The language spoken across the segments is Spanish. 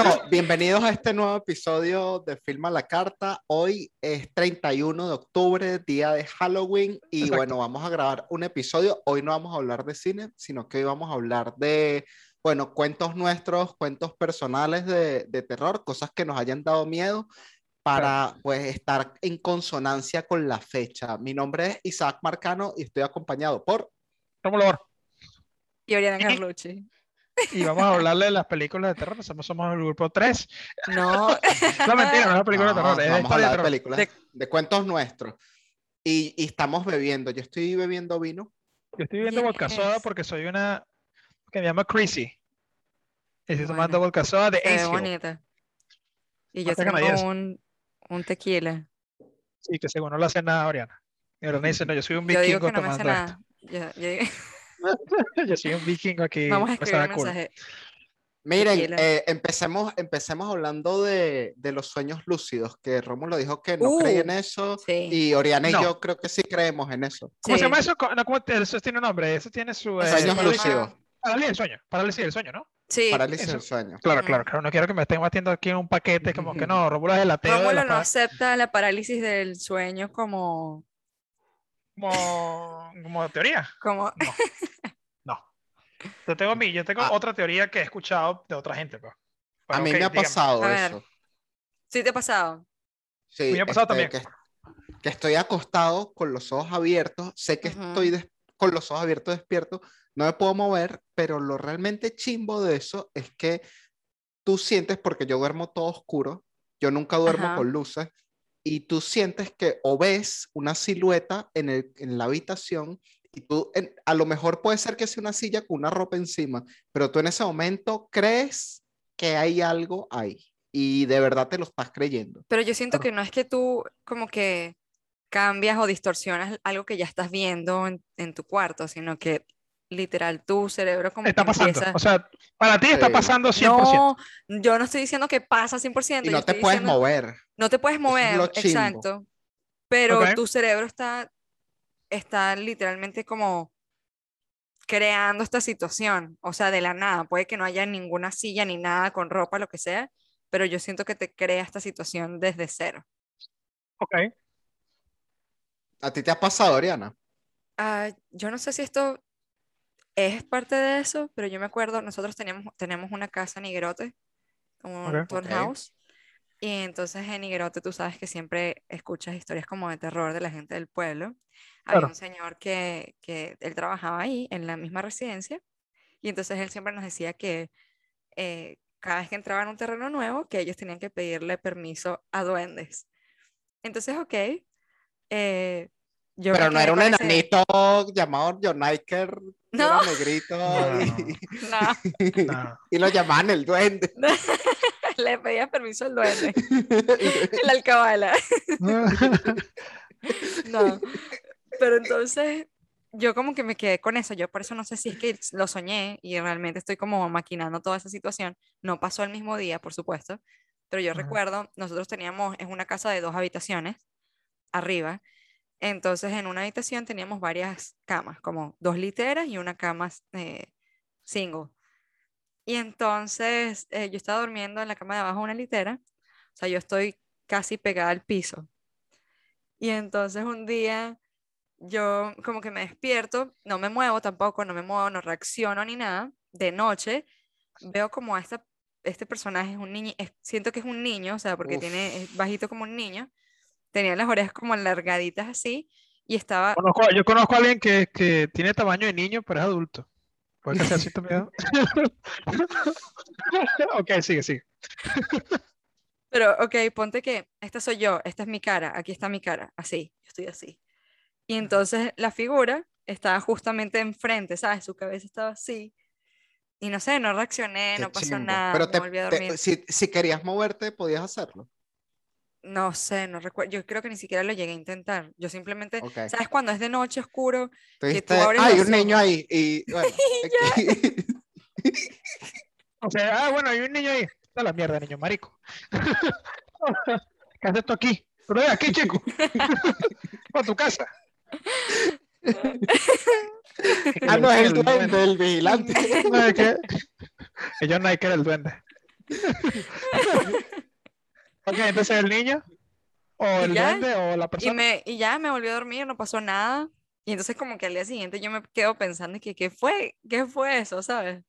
Bueno, bienvenidos a este nuevo episodio de Filma la Carta. Hoy es 31 de octubre, día de Halloween, y bueno, vamos a grabar un episodio. Hoy no vamos a hablar de cine, sino que hoy vamos a hablar de, bueno, cuentos nuestros, cuentos personales de, de terror, cosas que nos hayan dado miedo para pues estar en consonancia con la fecha. Mi nombre es Isaac Marcano y estoy acompañado por Rómulo Y Oriana Carlucci. Y vamos a hablarle de las películas de terror. Somos, somos el grupo 3. No. no, mentira, no es película de terror. Es vamos a hablar de películas, de, cuentos nuestros. Y, y estamos bebiendo. Yo estoy bebiendo vino. Yo estoy viendo Yes. vodka soda porque soy una que me llama Chrissy. Y estoy Bueno. tomando vodka soda de Ezio. bonita. Y yo tengo un, un tequila. Sí, que según no le hace nada Oriana. Y Oriana dice, no, yo soy un Yo digo vikingo que no me hace tomando nada. Yo- yo digo- esto. Yo soy un vikingo aquí. Vamos a escribir un mensaje. Miren, eh, empecemos, empecemos hablando de, de los sueños lúcidos, que Rómulo dijo que no Uh, creía en eso, Sí. y Oriana y No. yo creo que sí creemos en eso. ¿Cómo Sí. se llama eso? No, ¿cómo te- eso tiene un nombre. Eso tiene su. eh, Sueños lúcidos, Parálisis del sueño. Parálisis del sueño, ¿no? Sí. parálisis del sueño. Claro, claro, claro. No quiero que me estén batiendo aquí en un paquete como que no, Rómulo es el ateo Rómulo no acepta la parálisis del sueño como, como, como teoría. como No. No. Yo tengo mi, yo tengo Ah. otra teoría que he escuchado de otra gente, pues. A Pero, mí ok, me ha dígame. pasado A ver. eso. ¿Sí te ha pasado? Sí, Me ha pasado este, también. Que, que estoy acostado con los ojos abiertos, sé que Ujú. estoy des- con los ojos abiertos despierto, no me puedo mover, pero lo realmente chimbo de eso es que tú sientes, porque yo duermo todo oscuro, yo nunca duermo Ajá. con luces, y tú sientes que o ves una silueta en, el, en la habitación, y tú, en- a lo mejor puede ser que sea una silla con una ropa encima, pero tú en ese momento crees que hay algo ahí, y de verdad te lo estás creyendo. Pero yo siento que no es que tú como que cambias o distorsionas algo que ya estás viendo en, en tu cuarto, sino que literal tu cerebro como Está que pasando. empieza... O sea, para ti está Sí. pasando 100%. No, yo no estoy diciendo que pasa 100%. Y no te puedes diciendo- mover. No te puedes es mover, exacto. Pero tu cerebro está, está literalmente como creando esta situación, o sea, de la nada. Puede que no haya ninguna silla ni nada con ropa, lo que sea, pero yo siento que te crea esta situación desde cero. Ok. ¿A ti te ha pasado, Oriana? Ah, yo no sé si esto es parte de eso, pero yo me acuerdo, nosotros teníamos, tenemos una casa en Higuerote, como un townhouse, y entonces en Higuerote tú sabes que siempre escuchas historias como de terror de la gente del pueblo. Había un señor que, que él trabajaba ahí, en la misma residencia, y entonces él siempre nos decía que eh, cada vez que entraban a un terreno nuevo, que ellos tenían que pedirle permiso a duendes. Entonces, ok, eh, yo Pero no era un ese- enanito llamado John Iker, No. era negrito, No, y, No, No. y lo llamaban el duende. le pedía permiso al duende, la alcabala. No, pero entonces yo como que me quedé con eso, yo por eso no sé si es que lo soñé y realmente estoy como maquinando toda esa situación. No pasó el mismo día, por supuesto, pero yo Ajá. recuerdo, nosotros teníamos, es una casa de dos habitaciones arriba, entonces en una habitación teníamos varias camas, como dos literas y una cama eh, single. Y entonces eh, yo estaba durmiendo en la cama de abajo de una litera, o sea, yo estoy casi pegada al piso. Y entonces un día yo como que me despierto, no me muevo tampoco, no me muevo, no reacciono ni nada. De noche veo como a esta, este personaje es un niño, es- siento que es un niño, o sea, porque tiene, es bajito como un niño, tenía las orejas como alargaditas así y estaba, Conozco- yo conozco a alguien que, que tiene tamaño de niño, pero es adulto. ¿Puede que sea así también? ok, sigue, sigue. pero ok, ponte que esta soy yo, esta es mi cara, aquí está mi cara, así, yo estoy así. Y entonces la figura estaba justamente enfrente, ¿sabes? Su cabeza estaba así. Y no sé, no reaccioné, Qué no pasó chimbo. nada, Pero me te- volví a te- dormir. si, si querías moverte, podías hacerlo. No sé, no recuerdo. Yo creo que ni siquiera lo llegué a intentar. Yo simplemente, Ok. ¿sabes? Cuando es de noche oscuro, Tú que tú abres hay un niño ojos". ahí. Y bueno, O sea, ah, bueno, hay un niño ahí. Está la mierda, niño marico. ¿Qué haces tú aquí? Pero aquí, chico. a tu casa. ah, no, es el duende, el vigilante. No, es que, que John Nike era el duende. Ok, entonces el niño, o Y el ya, duende, o la Y, persona. me, y ya me volví a dormir, no pasó nada. Y entonces como que al día siguiente yo me quedo pensando que qué fue, qué fue eso, ¿sabes?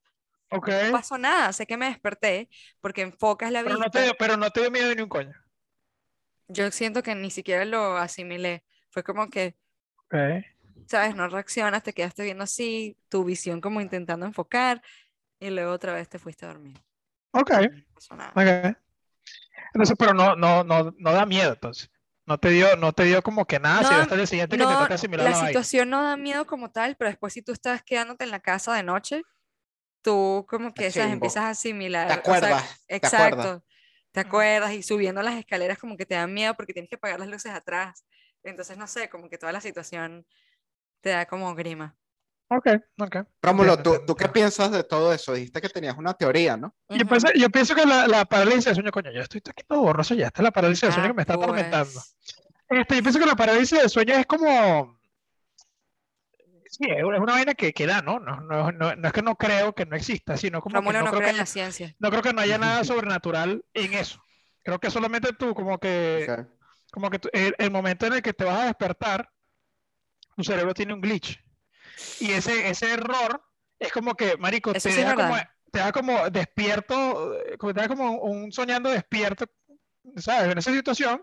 Ok, No pasó nada, sé que me desperté porque enfocas la pero no te dio, pero no te dio miedo ni un coño. Yo siento que ni siquiera lo asimilé. Fue como que, Ok, ¿sabes? No reaccionas, te quedaste viendo así, tu visión como intentando enfocar y luego otra vez te fuiste a dormir. ok, No pasó nada. ok. Entonces, pero no, no, no, no da miedo, entonces. No te dio, no te dio como que nada, si No, hasta el siguiente que No, intentaste asimilar la la vaina. situación no da miedo como tal, pero después si tú estás quedándote en la casa de noche, tú como que, chimbo. Empiezas a asimilar. ¿Te o sea, acuerdas? ¿Te acuerdas? exacto. Te acuerdas y subiendo las escaleras como que te da miedo porque tienes que apagar las luces atrás. Entonces, no sé, como que toda la situación te da como grima. Ok, ok. Rómulo, ¿tú, entiendo, ¿tú qué piensas de todo eso? Dijiste que tenías una teoría, ¿no? Yo pienso, yo pienso que la, la parálisis de sueño, coño, yo estoy aquí todo borroso ya, esta es la parálisis de sueño Ah, que me está atormentando. pues. Este, yo pienso que la parálisis de sueño es como, sí, es una vaina que, que da, ¿no? No, no, no, no es que no creo que no exista, sino como que Rómulo no no creo cree que en la ciencia. no creo que no haya nada sobrenatural en eso. Creo que solamente tú, como que, como que tú- el, el momento en el que te vas a despertar, tu cerebro tiene un glitch. Y ese, ese error es como que, marico, Eso te sí deja como, te da como despierto, eh, como te da como un soñando despierto, ¿sabes? En esa situación,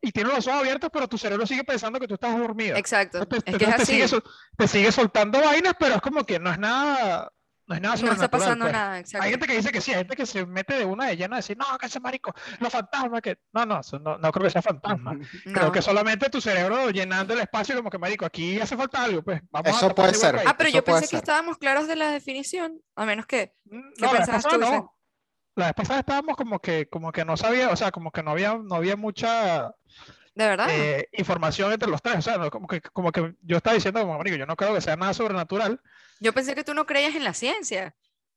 y tienes los ojos abiertos, pero tu cerebro sigue pensando que tú estás dormido. Exacto. Entonces, Es que es entonces te sigue, así. te sigue soltando vainas, pero es como que no es nada, no es nada No está pasando pues. nada, Hay exacto. gente que dice que sí, hay gente que se mete de una de llena a decir, no, que ese marico, los fantasmas, que no, no, no, no creo que sea fantasma. Creo que solamente tu cerebro llenando el espacio como que, marico, aquí hace falta algo, pues vamos Eso puede ser. Ah, pero Eso yo pensé que estábamos claros de la definición, a menos que, Mm, ¿qué No, pensabas tú? No. La vez pasada estábamos como que, como que no sabía, o sea, como que no había, no había mucha ¿De verdad? eh, información entre los tres. O sea, no, como que, como que yo estaba diciendo, como, marico, yo no creo que sea nada sobrenatural. Yo pensé que tú no creías en la ciencia.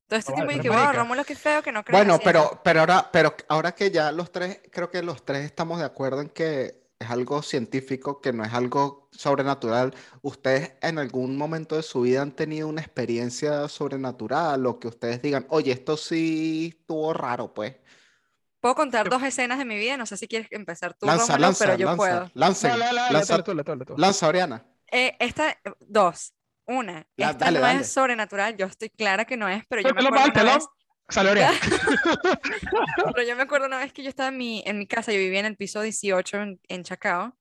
Todo este No, dije, pero wow. Rómulo, qué feo que no cree en la Bueno, ciencia. pero, pero, ahora, pero ahora que ya los tres, creo que los tres estamos de acuerdo en que es algo científico, que no es algo sobrenatural. ¿Ustedes en algún momento de su vida han tenido una experiencia sobrenatural o que ustedes digan, oye, esto sí estuvo raro, pues? Puedo contar Yo- dos escenas de mi vida, no sé si quieres empezar tú, Lanza, Rómulo, lanza, pero yo lanza, puedo. lancen, No, dale, dale, lanza, tú, tú, tú. lanza, Oriana. Eh, esta, dos. Una, La- esta dale, no dale. es sobrenatural, yo estoy clara que no es, pero yo me acuerdo mal, una vez, Sale Oriana. pero yo me acuerdo una vez que yo estaba en mi, en mi casa, yo vivía en el piso 18 en, en Chacao,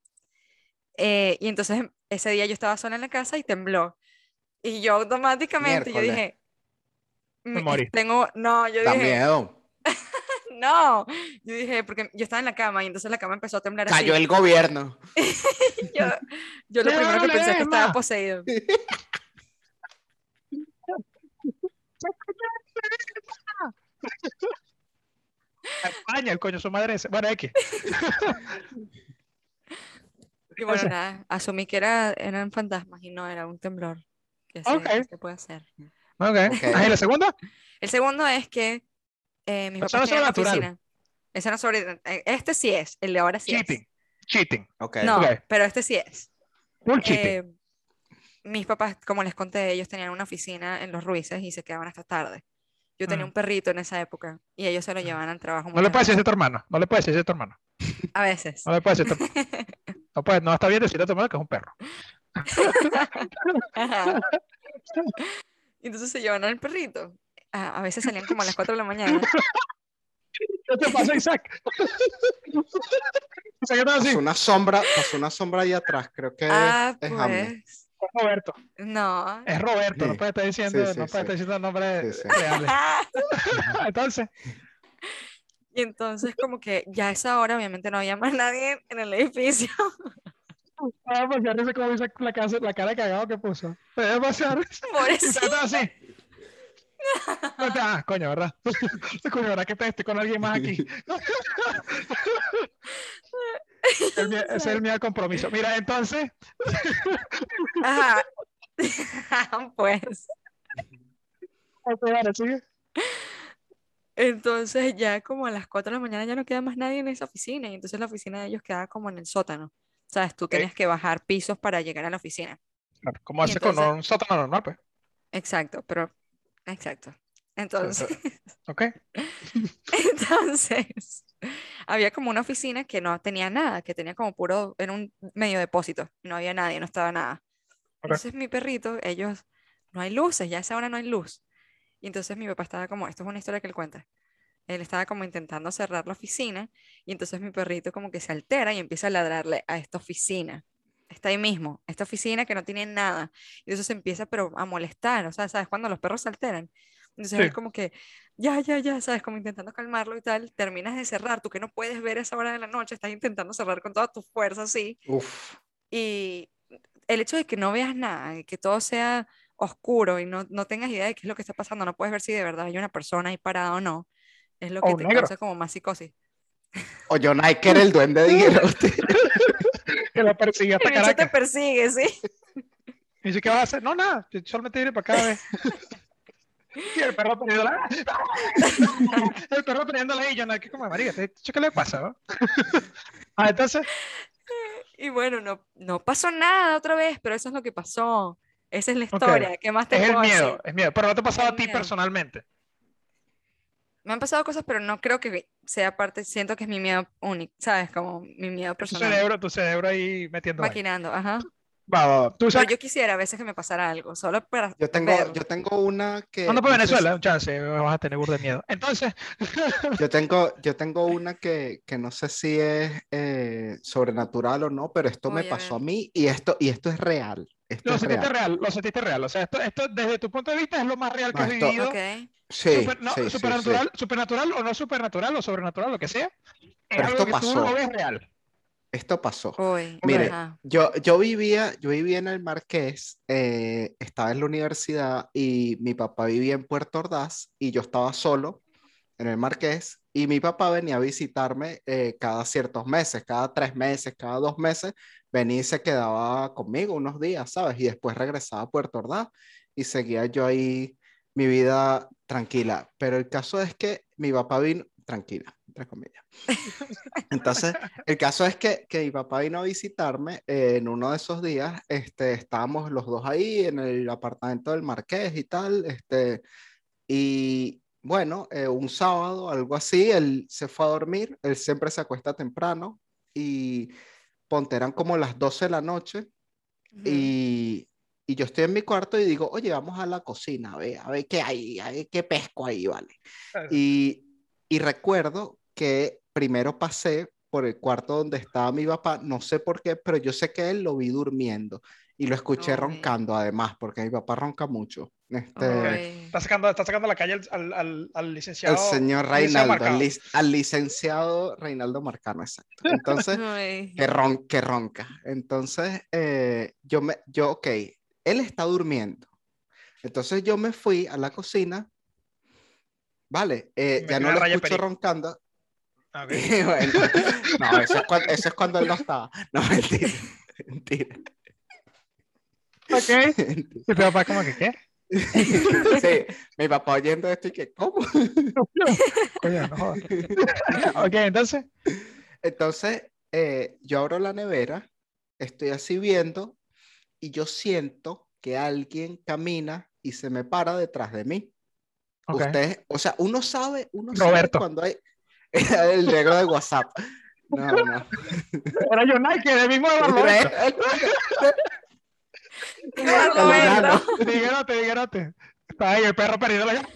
eh, y entonces ese día yo estaba sola en la casa y tembló. Y yo automáticamente, yo Miércoles. dije, Me "Me- morí. tengo, no, yo Da dije, miedo. No, yo dije, porque yo estaba en la cama y entonces la cama empezó a temblar así. Cayó el gobierno. Yo, yo lo ¡Qué primero que pensé es que estaba poseído. España, el coño, su madre. ese. Bueno, X. Y bueno, nada, asumí que era, eran fantasmas y no, era un temblor que se, Ok. que se puede hacer. Ok. Ok. Ajá, ¿y la segunda? El segundo es que eh, mis papás no. Ese no sobre, eh, este sí es, el de ahora sí es. Cheating. Cheating. Ok. No, Ok. pero este sí es. Full cheating. Eh, mis papás, como les conté, ellos tenían una oficina en Los Ruices y se quedaban hasta tarde. Yo tenía Mm. un perrito en esa época y ellos se lo llevaban al trabajo No le puedes decir a tu hermano. No le puedes decir a tu hermano. A veces. No le puedes decir a tu hermano. No, puedes, no está bien decirle a tu hermano que es un perro. Entonces se llevan al perrito. A, a veces salían como a las 4 de la mañana. ¿Qué te pasa, Isaac? Isaac así. Pasó una sombra, pasó una sombra ahí atrás, creo que Ah, es Hamlet. pues. Es Roberto. No. Es Roberto. No Sí. puede estar diciendo, Sí, sí, no puede sí. estar diciendo Sí, sí. reales. Entonces, Y entonces como que ya a esa hora obviamente no había más nadie en el edificio. ah, pues ya no sé cómo dice la, casa, la cara de cagado que puso. Demasiada risa. Y Pobrecito. está así. Ah, coño, ¿verdad? Coño, ¿verdad que estoy con alguien más aquí? El miedo- Ese es el miedo al compromiso. Mira, entonces, Ajá. Pues. Entonces ya como a las 4 de la mañana ya no queda más nadie en esa oficina y entonces la oficina de ellos quedaba como en el sótano. Sabes, tú tenías que bajar pisos para llegar a la oficina. Claro, ¿Cómo Y hace con un sótano normal, pues? Exacto, pero exacto. Entonces, Ok. entonces, había como una oficina que no tenía nada, que tenía como puro, era un medio depósito, no había nadie, no estaba nada. Ok. Entonces mi perrito, ellos, no hay luces, ya a esa hora no hay luz. Y entonces mi papá estaba como, esto es una historia que él cuenta. Él estaba como intentando cerrar la oficina y entonces mi perrito como que se altera y empieza a ladrarle a esta oficina. Está ahí mismo, esta oficina que no tiene nada. Y entonces se empieza pero a molestar, o sea, ¿sabes? Cuando los perros se alteran. Entonces Sí. él como que, ya, ya, ya, ¿sabes? Como intentando calmarlo y tal. Terminas de cerrar, tú que no puedes ver esa hora de la noche, estás intentando cerrar con toda tu fuerza así. Uf. Y el hecho de que no veas nada, y que todo sea oscuro y no, no tengas idea de qué es lo que está pasando, no puedes ver si de verdad hay una persona ahí parada o no, es lo que O te negro. causa como más psicosis. O John Iker, el duende de. Que lo persigue hasta El bicho te Caracas. persigue, sí. Y dice, ¿qué vas a hacer? No, nada, yo solamente vine para acá. ¿ves? Y el perro poniéndola. El perro poniéndola ahí, yo no, ¿qué como marica? ¿Este bicho ¿Qué le pasa? no?" Ah, entonces, Y bueno, no, no pasó nada otra vez, pero eso es lo que pasó. Esa es la historia. ¿Qué más te es el puedo miedo, decir? es miedo. Pero no te ha pasado a El ti miedo. personalmente. Me han pasado cosas, pero no creo que sea parte, siento que es mi miedo único, ¿sabes? Como mi miedo Tu personal. cerebro, tu cerebro ahí metiendo. Maquinando, ajá. Va, va, va. Tú Pero sabes, yo quisiera a veces que me pasara algo, solo para Yo tengo, ver. yo tengo una que. para no sé si- Venezuela, un chance, vas a tener burda de miedo. Entonces, Yo tengo, yo tengo una que, que no sé si es eh, sobrenatural o no, pero esto me Oye, a pasó a ver. mí y esto, y esto es real. Esto lo sentiste real. real, lo sentiste real. O sea, esto, esto desde tu punto de vista es lo más real que No, has esto- vivido. Ok. Sí, Super- no, sí, sí, sí. supernatural, supernatural o no supernatural o sobrenatural, lo que sea. Es Pero algo esto que tú pasó. lo ves real. Esto pasó. Uy, Mire, ajá. Yo, yo vivía, yo vivía en el Marqués, eh, estaba en la universidad y mi papá vivía en Puerto Ordaz y yo estaba solo en el Marqués y mi papá venía a visitarme eh, cada ciertos meses, cada tres meses, cada dos meses, venía y se quedaba conmigo unos días, ¿sabes? Y después regresaba a Puerto Ordaz y seguía yo ahí mi vida tranquila. Pero el caso es que mi papá vino, tranquila, entre comillas. Entonces, el caso es que, que mi papá vino a visitarme eh, en uno de esos días, este, estábamos los dos ahí en el apartamento del Marqués y tal, este, y bueno, eh, un sábado, algo así, él se fue a dormir, él siempre se acuesta temprano y ponte, eran como las 12 de la noche Ujú. y, y yo estoy en mi cuarto y digo, oye, vamos a la cocina, a ver, a ver qué hay, a ver qué pesco ahí, ¿vale? Y, y recuerdo que primero pasé por el cuarto donde estaba mi papá, no sé por qué, pero yo sé que él lo vi durmiendo y lo escuché Uy. roncando además, porque mi papá ronca mucho. Este, Uy. Está sacando, está sacando a la calle al, al, al- licenciado. el señor Reinaldo, al, lic- al licenciado Reinaldo Marcano, exacto. Entonces, que, ron, que ronca. Entonces, eh, yo me, yo, ok, él está durmiendo. Entonces yo me fui a la cocina, vale, eh, ya no lo escucho perico. roncando. Ah, ok. Y bueno, no, eso es, cuando, eso es cuando él no estaba. No, mentira, mentira. Ok. Y tu papá, como que, ¿qué? Sí, mi papá oyendo esto y que, ¿cómo? Coño, no jodas. Ok, entonces. Entonces, eh, yo abro la nevera, estoy así viendo y yo siento que alguien camina y se me para detrás de mí. Ok. Ustedes, o sea, uno sabe, uno sabe Roberto. cuando hay el negro de WhatsApp. No, no. Era yo Nike, del mismo de Barlovento. Diguerote, diguerote. Está ahí el perro perdido la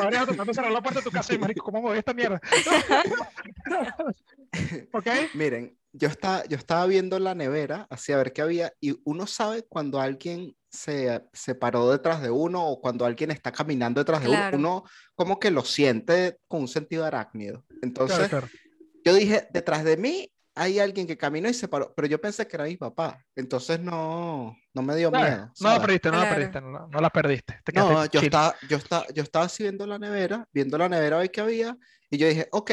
Ahora tratando de cerrar la puerta de tu casa y marico, ¿cómo moví esta mierda? ok. Miren, yo estaba, yo estaba viendo la nevera, así a ver qué había, y uno sabe cuando alguien se, se paró detrás de uno o cuando alguien está caminando detrás de Claro. uno, uno como que lo siente con un sentido arácnido. Entonces, Claro, claro. yo dije, detrás de mí hay alguien que caminó y se paró, pero yo pensé que era mi papá, entonces no, no me dio Claro, miedo. No la ¿sabes? perdiste, no la Claro. perdiste, no, no la perdiste. Te No, yo estaba, yo, estaba, yo estaba así viendo la nevera, viendo la nevera ver qué había, y yo dije, ok,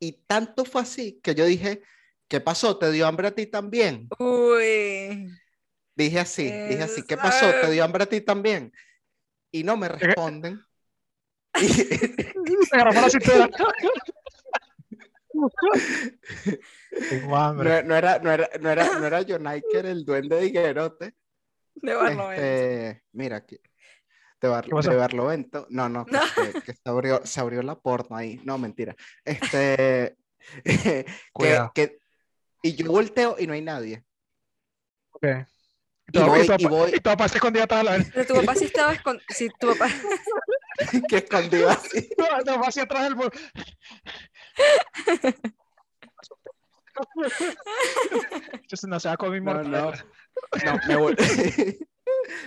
y tanto fue así que yo dije, ¿qué pasó? ¿Te dio hambre a ti también? Uy. Dije así, dije así, ¿qué pasó? ¿Te dio hambre a ti también? Y no me responden. Y- Te agarró por la cintura. Tengo hambre. no, no era, no era, no era, no era John Iker, el duende de Higuerote. De Barlovento. Este, mira, aquí, de, Bar- de Barlovento. No, no, que, que- que se, abrió, se abrió la porno ahí. No, mentira. Este, que, Cuidado. que- y yo volteo y no hay nadie. Ok. Y tu- voy- tu y papá- voy- y tu papá se escondía de la Pero tu papá sí estaba con... Si tu papá... que escondido así. Tu papá hacia atrás del muro. Entonces, no se va con mi No, no. No, me vol-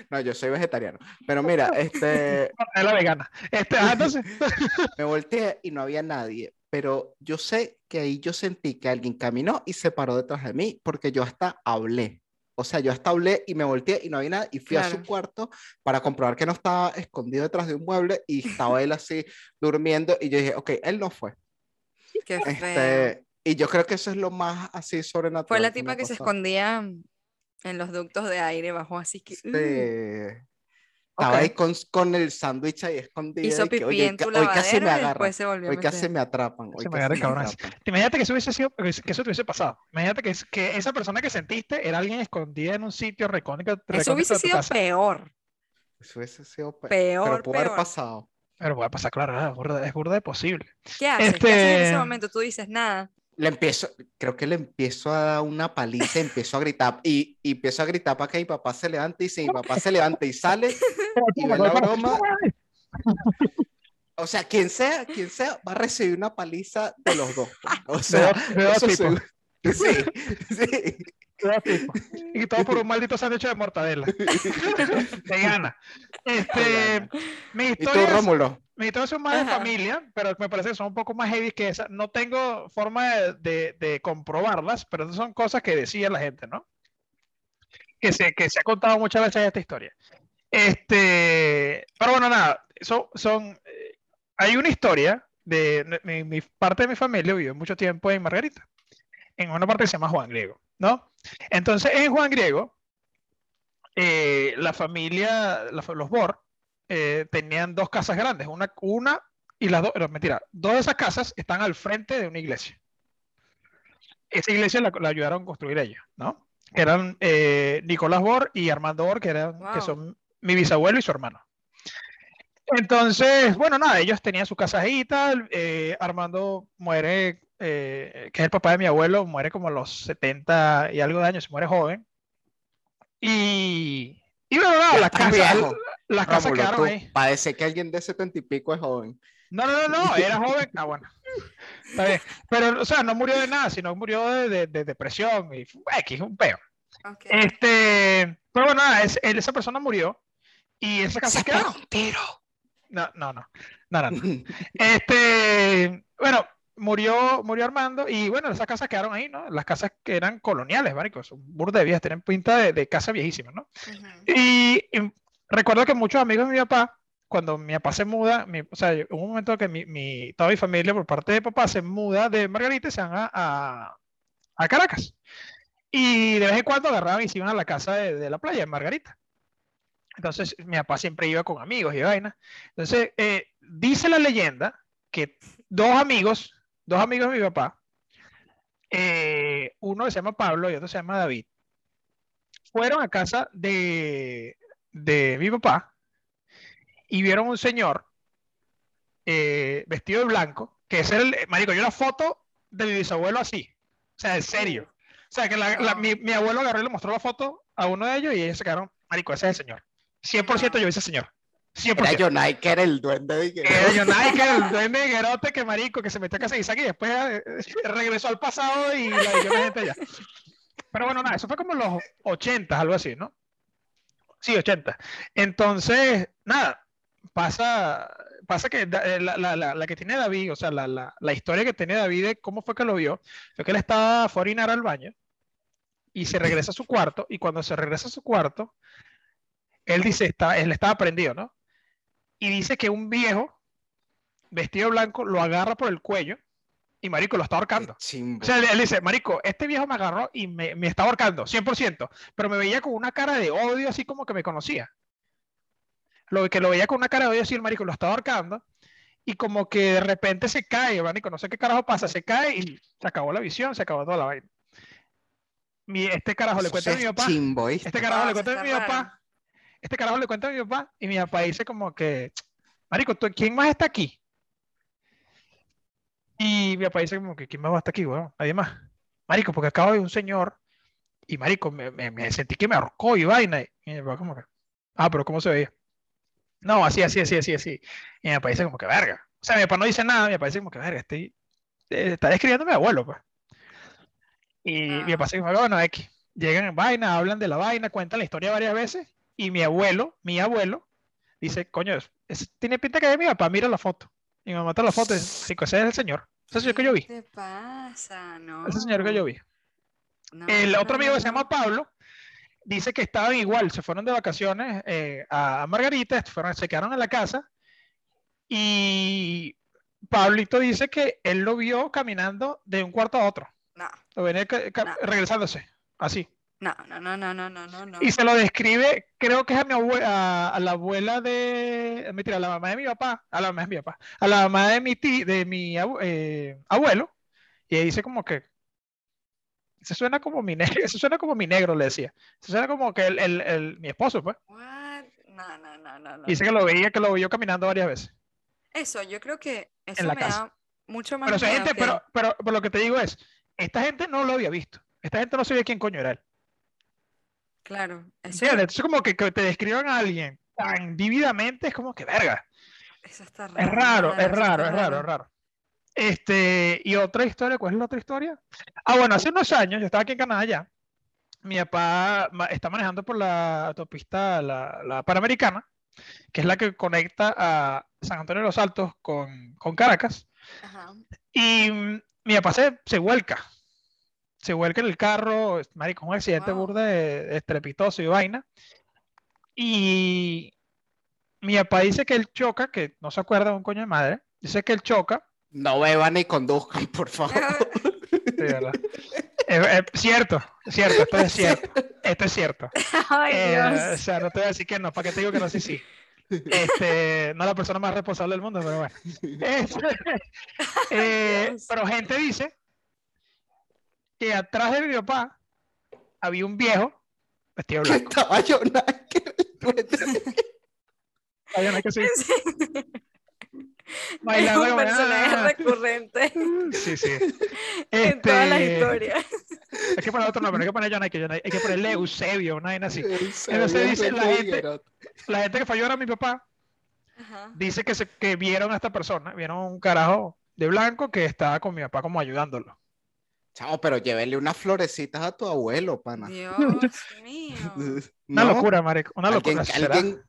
No, yo soy vegetariano. Pero mira, este, Mortadela vegana. Este, ah, entonces, me volteé y no había nadie. Pero yo sé que ahí yo sentí que alguien caminó y se paró detrás de mí porque yo hasta hablé. O sea, yo hasta hablé y me volteé y no había nada y fui a su Claro. cuarto para comprobar que no estaba escondido detrás de un mueble y estaba él así durmiendo y yo dije, ok, él no fue. Qué feo. Este, y yo creo que eso es lo más así sobrenatural. Fue la tipa ha que se escondía en los ductos de aire bajo así que... Sí. "Mm". Estaba Ok. ahí con, con el sándwich ahí escondido. Hizo y que, pipí oye, en tu hoy casi lavadero me agarran. se volvió Hoy casi me atrapan. Hoy Se me casi agarra me cabronazo. atrapan. imagínate que eso hubiese sido, que que eso te hubiese pasado. Imagínate que, que esa persona que sentiste era alguien escondida en un sitio recóndito, Eso hubiese sido casa. peor. Eso hubiese sido pe- Peor, Pero pudo haber peor. pasado. Pero puede pasar, claro, es burda, es burda de posible. ¿Qué haces? ¿Qué haces en ese Este- momento? Tú dices nada. Le empiezo, creo que le empiezo a dar una paliza, empiezo a gritar y, y empiezo a gritar para que mi papá se levante y si mi papá se levanta y sale, y ve la broma, o sea, quien sea, quien sea, va a recibir una paliza de los dos. O sea, Veo- veo eso tipo. Sí, sí. Y todo por un maldito sándwich de mortadela. Vegana. Este, mi ¿Y tú, historia, es- Rómulo? mis historias son más de familia, pero me parece que son un poco más heavy que esa. No tengo forma de, de- de comprobarlas, pero son cosas que decía la gente, ¿no? Que se, que se ha contado muchas veces esta historia. Este, pero bueno, nada, son, son, eh, hay una historia de de- mi, mi parte de mi familia vivió mucho tiempo en Margarita, en una parte que se llama Juan Griego, ¿no? Entonces, en Juan Griego, eh, la familia, la los Bor, eh, tenían dos casas grandes, una, una y las dos, no, mentira, dos de esas casas están al frente de una iglesia. Esa iglesia la, la ayudaron a construir ellos, ¿no? Que eran eh, Nicolás Bor y Armando Bor, que, eran, que son mi bisabuelo y su hermano. Entonces, bueno, nada, ellos tenían su casa ahí y tal. eh, Armando muere, eh, que es el papá de mi abuelo, muere como a los 70 y algo de años, se muere joven. Y, y bueno, Ya las casas, las casas Rómulo, quedaron tú, ahí. Parece que alguien de setenta y pico es joven. No, no, no, no, era joven. Ah, bueno. Está bien. Pero, o sea, no murió de nada, sino murió de, de- de depresión y fue X, un peo. Ok. Este, pero bueno, nada, es- él- esa persona murió y esa casa. No, no, no. No, no, no. Este, bueno, murió, murió Armando y bueno, esas casas quedaron ahí, ¿no? Las casas que eran coloniales, marico, son burda de viejas, tienen pinta de, de casa viejísima, ¿no? Ujú. Y, y recuerdo que muchos amigos de mi papá, cuando mi papá se muda, mi- o sea, hubo un momento que mi, mi- toda mi familia por parte de papá se muda de Margarita y se van a, a- a Caracas. Y de vez en cuando agarraban y se iban a la casa de, de la playa, en Margarita. Entonces, mi papá siempre iba con amigos y vaina. Entonces, eh, dice la leyenda que dos amigos, dos amigos de mi papá, eh, uno se llama Pablo y otro se llama David, fueron a casa de, de mi papá y vieron un señor eh, vestido de blanco, que es el, marico, yo una foto de mi bisabuelo así, o sea, en serio. O sea, que la- la- mi, mi abuelo agarró y le mostró la foto a uno de ellos y ellos se quedaron, marico, ese es el señor. 100% yo ese señor. 100%. Era que era el duende de que Era que era el duende de Guerote, que marico, que se metió a casa de Isaac y después eh, regresó al pasado y la vivió la gente allá. Pero bueno, nada, eso fue como en los 80, algo así, ¿no? Sí, 80. Entonces, nada, pasa, pasa que eh, la, la- la- la que tiene David, o sea, la, la- la historia que tiene David de cómo fue que lo vio, fue que él estaba a orinar al baño y se regresa a su cuarto y cuando se regresa a su cuarto, él dice, está, él estaba prendido, ¿no? Y dice que un viejo vestido blanco lo agarra por el cuello y marico lo está ahorcando. O sea, él, él dice, marico, este viejo me agarró y me, me está ahorcando, 100%, pero me veía con una cara de odio, así como que me conocía. Lo que lo veía con una cara de odio, así el marico lo está ahorcando y como que de repente se cae, marico, no sé qué carajo pasa, se cae y se acabó la visión, se acabó toda la vaina. Mi, este carajo le cuenta a mi papá, este carajo le cuenta a mi papá raro. Este carajo le cuenta a mi papá y mi papá dice como que, marico, ¿tú- ¿quién más está aquí? Y mi papá dice como que, ¿quién más va a estar aquí, weón? Nadie más. Marico, porque acabo de ver un señor y marico, me, me- me sentí que me ahorcó y vaina. Y mi papá como que, ah, pero ¿cómo se veía? No, así, así, así, así, así. Y mi papá dice como que, verga. O sea, mi papá no dice nada, mi papá dice como que, verga, estoy, eh, está describiendo a mi abuelo, pues. Y mi Ah. papá dice como que, bueno, X. Llegan en vaina, hablan de la vaina, cuentan la historia varias veces. Y mi abuelo, mi abuelo, dice, coño, es- es- tiene pinta que es mi papá, mira la foto. Y me mata la foto y dice, "Sí, ese es el señor. Ese señor que yo vi. ¿Qué te pasa? No. Ese señor que yo vi. No, El otro amigo no, que se llama. Pablo dice que estaban igual, se fueron de vacaciones eh, a Margarita, fueron, se quedaron en la casa y Pablito dice que él lo vio caminando de un cuarto a otro, No, lo venía regresándose, así. No, no, no, no, no, no, no, no. Y se lo describe, creo que es a mi abuela, a, la abuela de, mentira, a la mamá de mi papá, a la mamá de mi papá, a la mamá de mi ti, de mi abu- eh, abuelo, y ella dice como que, se suena como mi negro, eso suena como mi negro, le decía, se suena como que el, el- el- mi esposo, pues, What? No, no, no, no, no. dice que lo veía, que lo vio caminando varias veces. Eso, yo creo que eso la me casa. da mucho más Pero gente, que- pero, pero, pero lo que te digo es, esta gente no lo había visto, esta gente no sabía quién coño era él. Claro, eso, ¿Entiendes? Entonces como que, que te describan a alguien tan vívidamente es como que verga. eso está raro. Es raro, es raro, es raro, es raro. Este, y otra historia, ¿cuál es la otra historia? Ah, bueno, hace unos años, yo estaba aquí en Canadá ya. Mi papá está manejando por la autopista, la, la Panamericana, que es la que conecta a San Antonio de los Altos con, con Caracas. Ajá. Y mm, mi papá se, se vuelca. Se vuelca en el carro, es- marico, un accidente Wow. burda de, de estrepitoso y vaina. Y mi papá dice que él choca, que no se acuerda de un coño de madre. Dice que él choca. No beban ni conduzcan, por favor. verdad. Es cierto, cierto, esto es cierto. Esto es cierto. Ay, Eh, o sea, no te voy a decir que no, para que te digo que no, sí, sí. Este, no la persona más responsable del mundo, pero bueno. Este, eh, pero gente dice que atrás de mi papá había un viejo vestido de Que blanco. estaba una que sí, Es bailando un como, personaje "Ah". recurrente Sí, sí. en todas las Este, historias. Hay que poner otro nombre, no hay que poner John John hay que ponerle Eusebio, una vaina así. Entonces dice la gente- La gente que falló era mi papá, Ajá. dice que, se, que vieron a esta persona, vieron un carajo de blanco que estaba con mi papá como ayudándolo. Chao, pero llévele unas florecitas a tu abuelo, pana. Dios mío. Una ¿No? locura, marico, una Alguien, locura. alguien-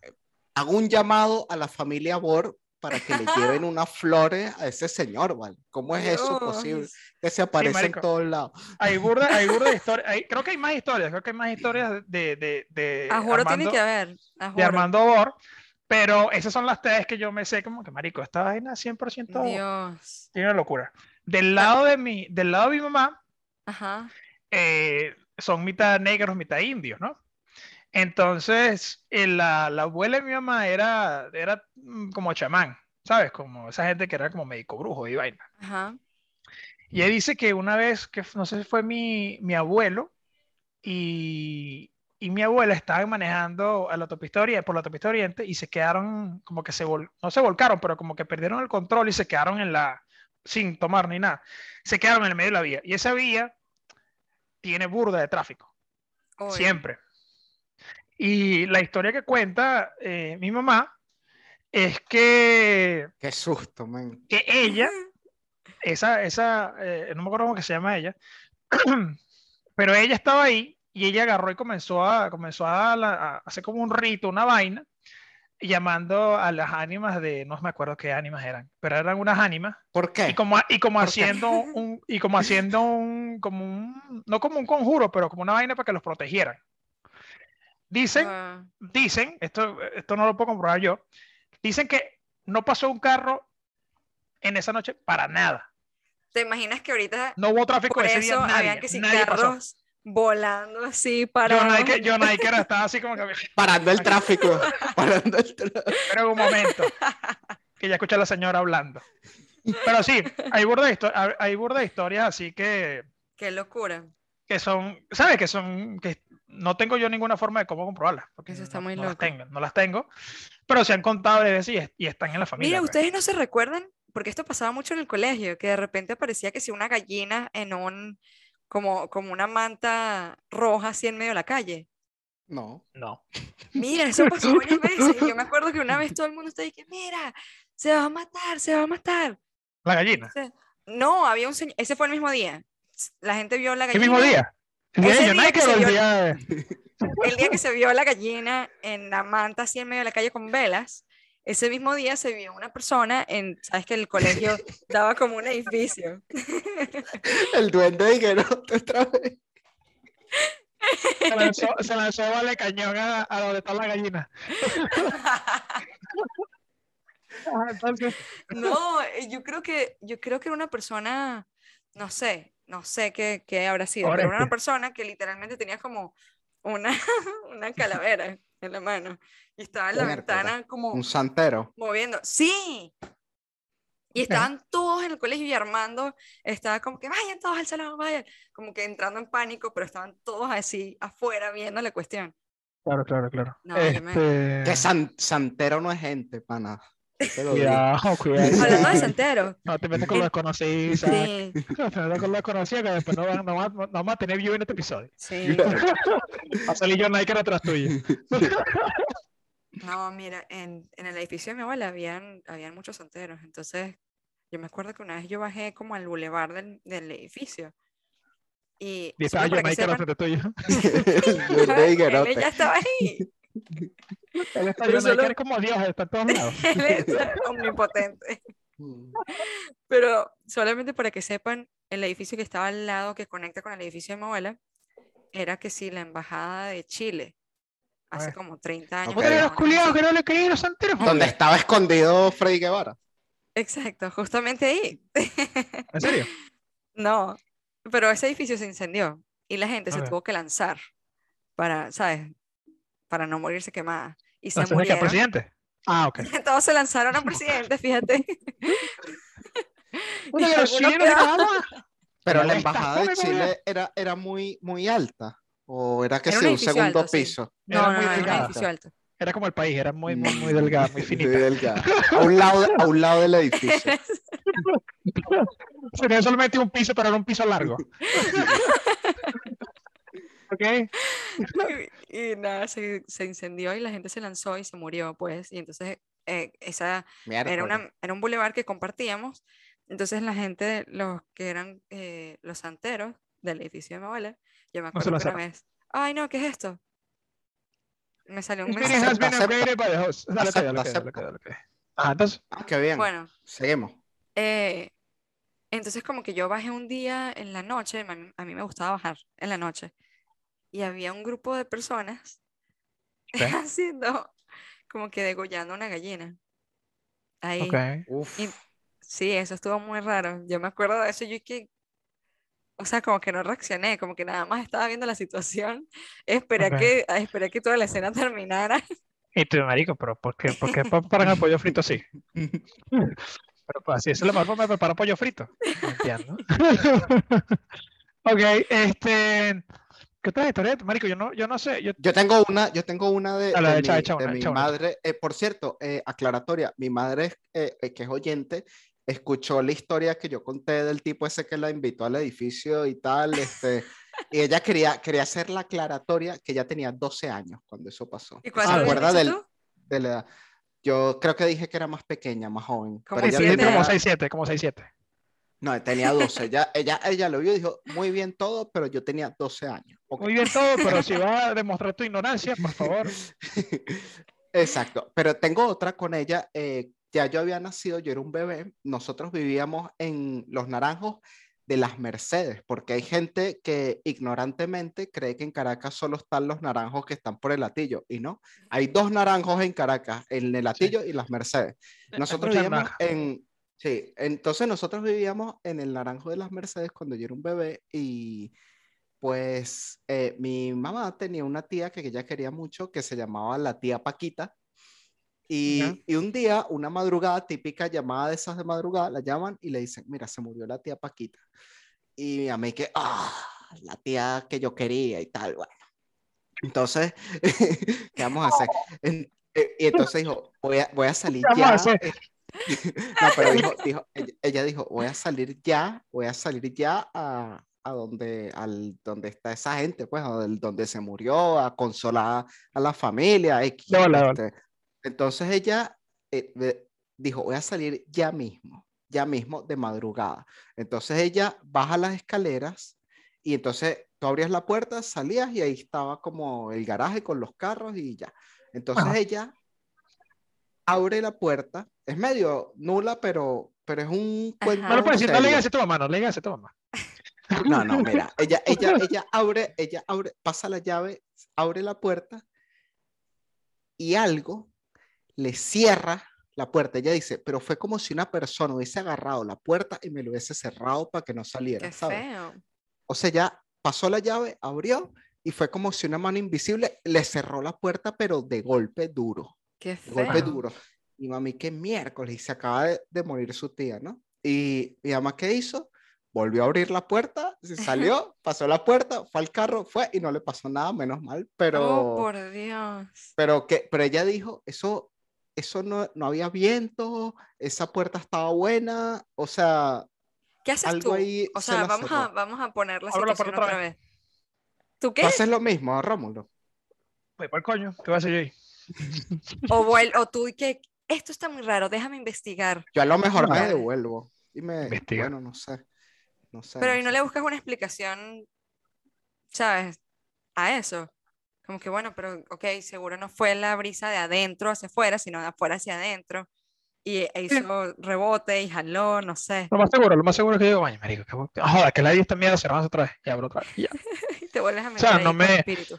hago un llamado a la familia Bor para que le lleven unas flores a ese señor, ¿vale? ¿Cómo es eso Dios. posible? Que se aparece en marico. todos lados. Hay burda, hay burda de historias, hay- creo que hay más historias, creo que hay más historias de, de, de, A juro tiene Armando, que haber. De. Armando Bor, pero esas son las tres que yo me sé como que, marico, esta vaina 100% Dios. tiene una locura. Del lado de mi, del lado de mi mamá, Ajá. eh, son mitad negros, mitad indios, ¿no? Entonces, eh, la, la abuela de mi mamá era, era mm, como chamán, ¿sabes? Como esa gente que era como médico brujo y vaina. Ajá. Y ella dice que una vez, que no sé si fue mi, mi abuelo y, y mi abuela estaban manejando a la autopista Oriente, por la autopista Oriente y se quedaron como que se, vol- no se volcaron, pero como que perdieron el control y se quedaron en la, sin tomar ni nada, se quedaron en el medio de la vía. Y esa vía tiene burda de tráfico, siempre. Y la historia que cuenta eh, mi mamá es que, Qué susto, man. que ella esa, esa, eh, no me acuerdo cómo que se llama ella, pero ella estaba ahí y ella agarró y comenzó a, comenzó a, la- a hacer como un rito, una vaina, llamando a las ánimas de, no me acuerdo qué ánimas eran, pero eran unas ánimas, ¿Por qué? y como, y como haciendo un, y como haciendo un, como un, no como un conjuro, pero como una vaina para que los protegieran. Dicen, Ah, dicen, esto, esto no lo puedo comprobar yo, dicen que no pasó un carro en esa noche para nada. ¿Te imaginas que ahorita No hubo tráfico por ese día, nadie, habían que sin nadie pasó. Volando así para John Iker, John Iker estaba así como que, Parando el tráfico. parando el tráfico. pero en un momento, que ya escuché a la señora hablando. Pero sí, hay burda hay- burda historias así que, Qué locura. que son, ¿sabes? Que son, que no tengo yo ninguna forma de cómo comprobarlas. Porque Eso está no, muy no las loco. tengo, no las tengo. Pero se han contado de veces y, y están en la familia. Mira, pues. ustedes no se recuerdan, porque esto pasaba mucho en el colegio, que de repente aparecía que si una gallina en un, como, como una manta roja así en medio de la calle. No. No. Mira, eso pasó varias veces. Yo me acuerdo que una vez todo el mundo estaba diciendo, mira, se va a matar, se va a matar. La gallina. No, había un señor, ese fue el mismo día. La gente vio la ¿El gallina. mismo día? ¿El día de día United que se vio- día El día que se vio la gallina en la manta así en medio de la calle con velas, ese mismo día se vio una persona en, sabes que el colegio daba como un edificio. El duende de Guerote otra vez. Se lanzó, se lanzó vale cañón a, a donde está la gallina. No, yo creo que, yo creo que era una persona, no sé, no sé qué, qué habrá sido, pero era una persona que literalmente tenía como una, una calavera en la mano y estaba en la ventana como Un santero. moviendo. Sí. Y estaban todos en el colegio y Armando estaba como que vayan todos al salón, vayan, como que entrando en pánico, pero estaban todos así afuera viendo la cuestión. claro, claro, claro. No, yo me- Este, Que san- santero no es gente, pana. Cuidado, cuidado. Hablando de Santero. No te metas con los desconocidos. ¿sabes? Sí, No te metas con los desconocidos que después no, no, va- no vamos a tener view en este episodio. sí. Va a salir yo Nike atrás tuyo. No, mira, en, en el edificio de mi abuela habían, habían muchos santeros. Entonces, yo me acuerdo que una vez yo bajé como al bulevar del, del edificio. Y, Y estaba Nike sepan, atrás tuyo. Él ya estaba ahí. Él está Pero solo- eres como Dios, está en todos lados. Él es omnipotente. Mm. Pero solamente para que sepan, el edificio que estaba al lado, que conecta con el edificio de mi abuela, era que sí, la embajada de Chile, hace ver. como 30 años. Ok. Oye, una los culiados que no le creí los santeros. Donde hombre. estaba escondido Freddy Guevara. Exacto, justamente ahí. ¿En serio? No, pero ese edificio se incendió y la gente se tuvo que lanzar para, ¿sabes? Para no morirse quemada. Y se ¿Lanzaste que al murieron. presidente? Ah, ok. Todos se lanzaron a presidente, fíjate. Bueno, Y pero la embajada de. Chile era, era muy, muy alta. ¿O era que Era un sí, un edificio segundo alto, sí. piso? No, Era no, muy no, era un edificio alto. Era como el país, era muy, muy, muy delgada, muy finita. delgada. A un lado, de- a un lado del edificio. Tenía solamente un piso, pero era un piso largo. ok. y, y nada, se, se incendió y la gente se lanzó y se murió, pues. Y entonces eh, esa era, una, era un bulevar que compartíamos. Entonces la gente, los que eran eh, los santeros del edificio de mi abuela, yo me acuerdo una vez, ay no, ¿qué es esto? Me salió un mensaje. has been upgraded by the host. Dale, dale, dale, acepta. dale, dale. Ajá, entonces, Ah, qué bien. Bueno, Seguimos. eh, entonces como que yo bajé un día en la noche, a mí, a mí me gustaba bajar en la noche, y había un grupo de personas Ok. haciendo como que degollando una gallina. Ahí. ok. Uf. Y- Sí, eso estuvo muy raro. Yo me acuerdo de eso, yo que, o sea, como que no reaccioné, como que nada más estaba viendo la situación, esperé a Ok. que, esperé que toda la escena terminara. Y tú, marico, pero ¿por qué, por qué preparan el pollo frito así? Pero pues así es la mejor forma de preparar pollo frito. No entiendo. ok, este. ¿Qué otra historia? Marico, yo no, yo no sé. Yo, Yo tengo una, yo tengo una de, Dale, de echa, mi, echa de una, mi una. madre. Eh, por cierto, eh, aclaratoria, mi madre, es, eh, eh, que es oyente, escuchó la historia que yo conté del tipo ese que la invitó al edificio y tal, este, y ella quería, quería hacer la aclaratoria que ella tenía 12 años cuando eso pasó. ¿Y ¿Se acuerda dicho del, tú? de la edad? Yo creo que dije que era más pequeña, más joven. Como pero ella siete como años. tenía, 6-7, como 6-7. no, tenía 12. Ella, ella, ella lo vio y dijo, muy bien todo, pero yo tenía 12 años. Ok. Muy bien todo, pero si vas a demostrar tu ignorancia, por favor. Exacto, pero tengo otra con ella. eh, ya yo había nacido, yo era un bebé. Nosotros vivíamos en Los Naranjos de las Mercedes, porque hay gente que ignorantemente cree que en Caracas solo están los naranjos que están por el latillo, y no. Hay dos naranjos en Caracas, en el latillo y las Mercedes. Nosotros vivíamos en. Sí, entonces nosotros vivíamos en el naranjo de las Mercedes cuando yo era un bebé y pues eh, mi mamá tenía una tía que ella quería mucho que se llamaba la tía Paquita. Y, y un día, una madrugada típica llamada de esas de madrugada, la llaman y le dicen, mira, se murió la tía Paquita. Y a mí que, ah, la tía que yo quería y tal, bueno. Entonces, ¿qué vamos a hacer? Eh, y entonces dijo, voy a, voy a salir ¿Qué vamos a ya. eh, No, pero dijo, dijo- ella, ella dijo, voy a salir ya, voy a salir ya a, a donde, al, donde está esa gente, pues, a donde, donde se murió, a consolar a la familia. X, de bola. este. Entonces ella eh, dijo, voy a salir ya mismo, ya mismo de madrugada. Entonces ella baja las escaleras y entonces tú abrías la puerta, salías y ahí estaba como el garaje con los carros y ya. Entonces Ajá. ella abre la puerta, es medio nula, pero, pero es un cuento No le puedes decir, no le digas a tu mamá, no le digas a tu mamá. No, no, mira, ella, ella, ella abre, ella abre, pasa la llave, abre la puerta y algo le cierra la puerta. Ella dice, pero fue como si una persona hubiese agarrado la puerta y me lo hubiese cerrado para que no saliera, Qué ¿sabes? feo. O sea, ya pasó la llave, abrió y fue como si una mano invisible le cerró la puerta, pero de golpe duro, Qué de feo. golpe duro. Y mami, qué miércoles, y se acaba de, de morir su tía, ¿no? Y mi mamá, ¿qué hizo? Volvió a abrir la puerta, se salió, pasó la puerta, fue al carro, fue y no le pasó nada, menos mal, pero, Oh, por Dios. pero, que, pero ella dijo, eso, eso no, no había viento, esa puerta estaba buena, o sea, ¿Qué haces algo tú? ahí O se sea, la vamos a, vamos a poner la Abro la situación otra otra vez. ¿Tú qué? ¿Tú haces lo mismo, Rómulo? Voy por el coño, ¿qué voy a hacer yo ahí? O, vuel- o tú y que esto está muy raro, déjame investigar. Yo a lo mejor me devuelvo y me, Investiga. bueno, no sé, no sé. Pero no y no sé. le buscas una explicación, ¿sabes? A eso. Como que bueno, pero ok, seguro no fue la brisa de adentro hacia afuera, sino de afuera hacia adentro. Y e hizo rebote y jaló, no sé. Lo más seguro, lo más seguro es que digo, vaya, marico, que joda, que la esta mierda cerramos otra vez y abro otra vez. y ya. Y te vuelves a O meter sea, ahí no me- espíritu.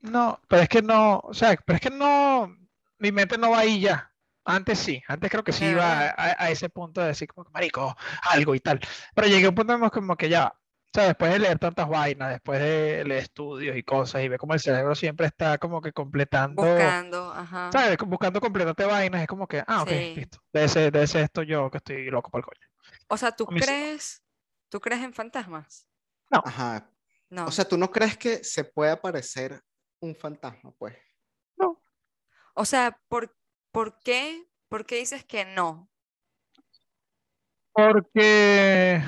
No, pero es que no, o sea, pero es que no, mi mente no va ahí ya. Antes sí, antes creo que sí iba a, a- a ese punto de decir como que marico, algo y tal. Pero llegué a un punto en como que ya, o sea, después de leer tantas vainas, después de leer estudios y cosas y ver cómo el cerebro siempre está como que completando, Buscando, ajá. ¿sabes? Buscando completarte vainas, es como que, ah, ok, Sí. listo. Debe ser, debe ser esto yo que estoy loco por el coño. O sea, ¿tú crees, tú crees en fantasmas? Ajá. No. O sea, ¿tú no crees que se puede aparecer un fantasma, pues? O sea, ¿por, ¿por qué? ¿Por qué dices que no? Porque,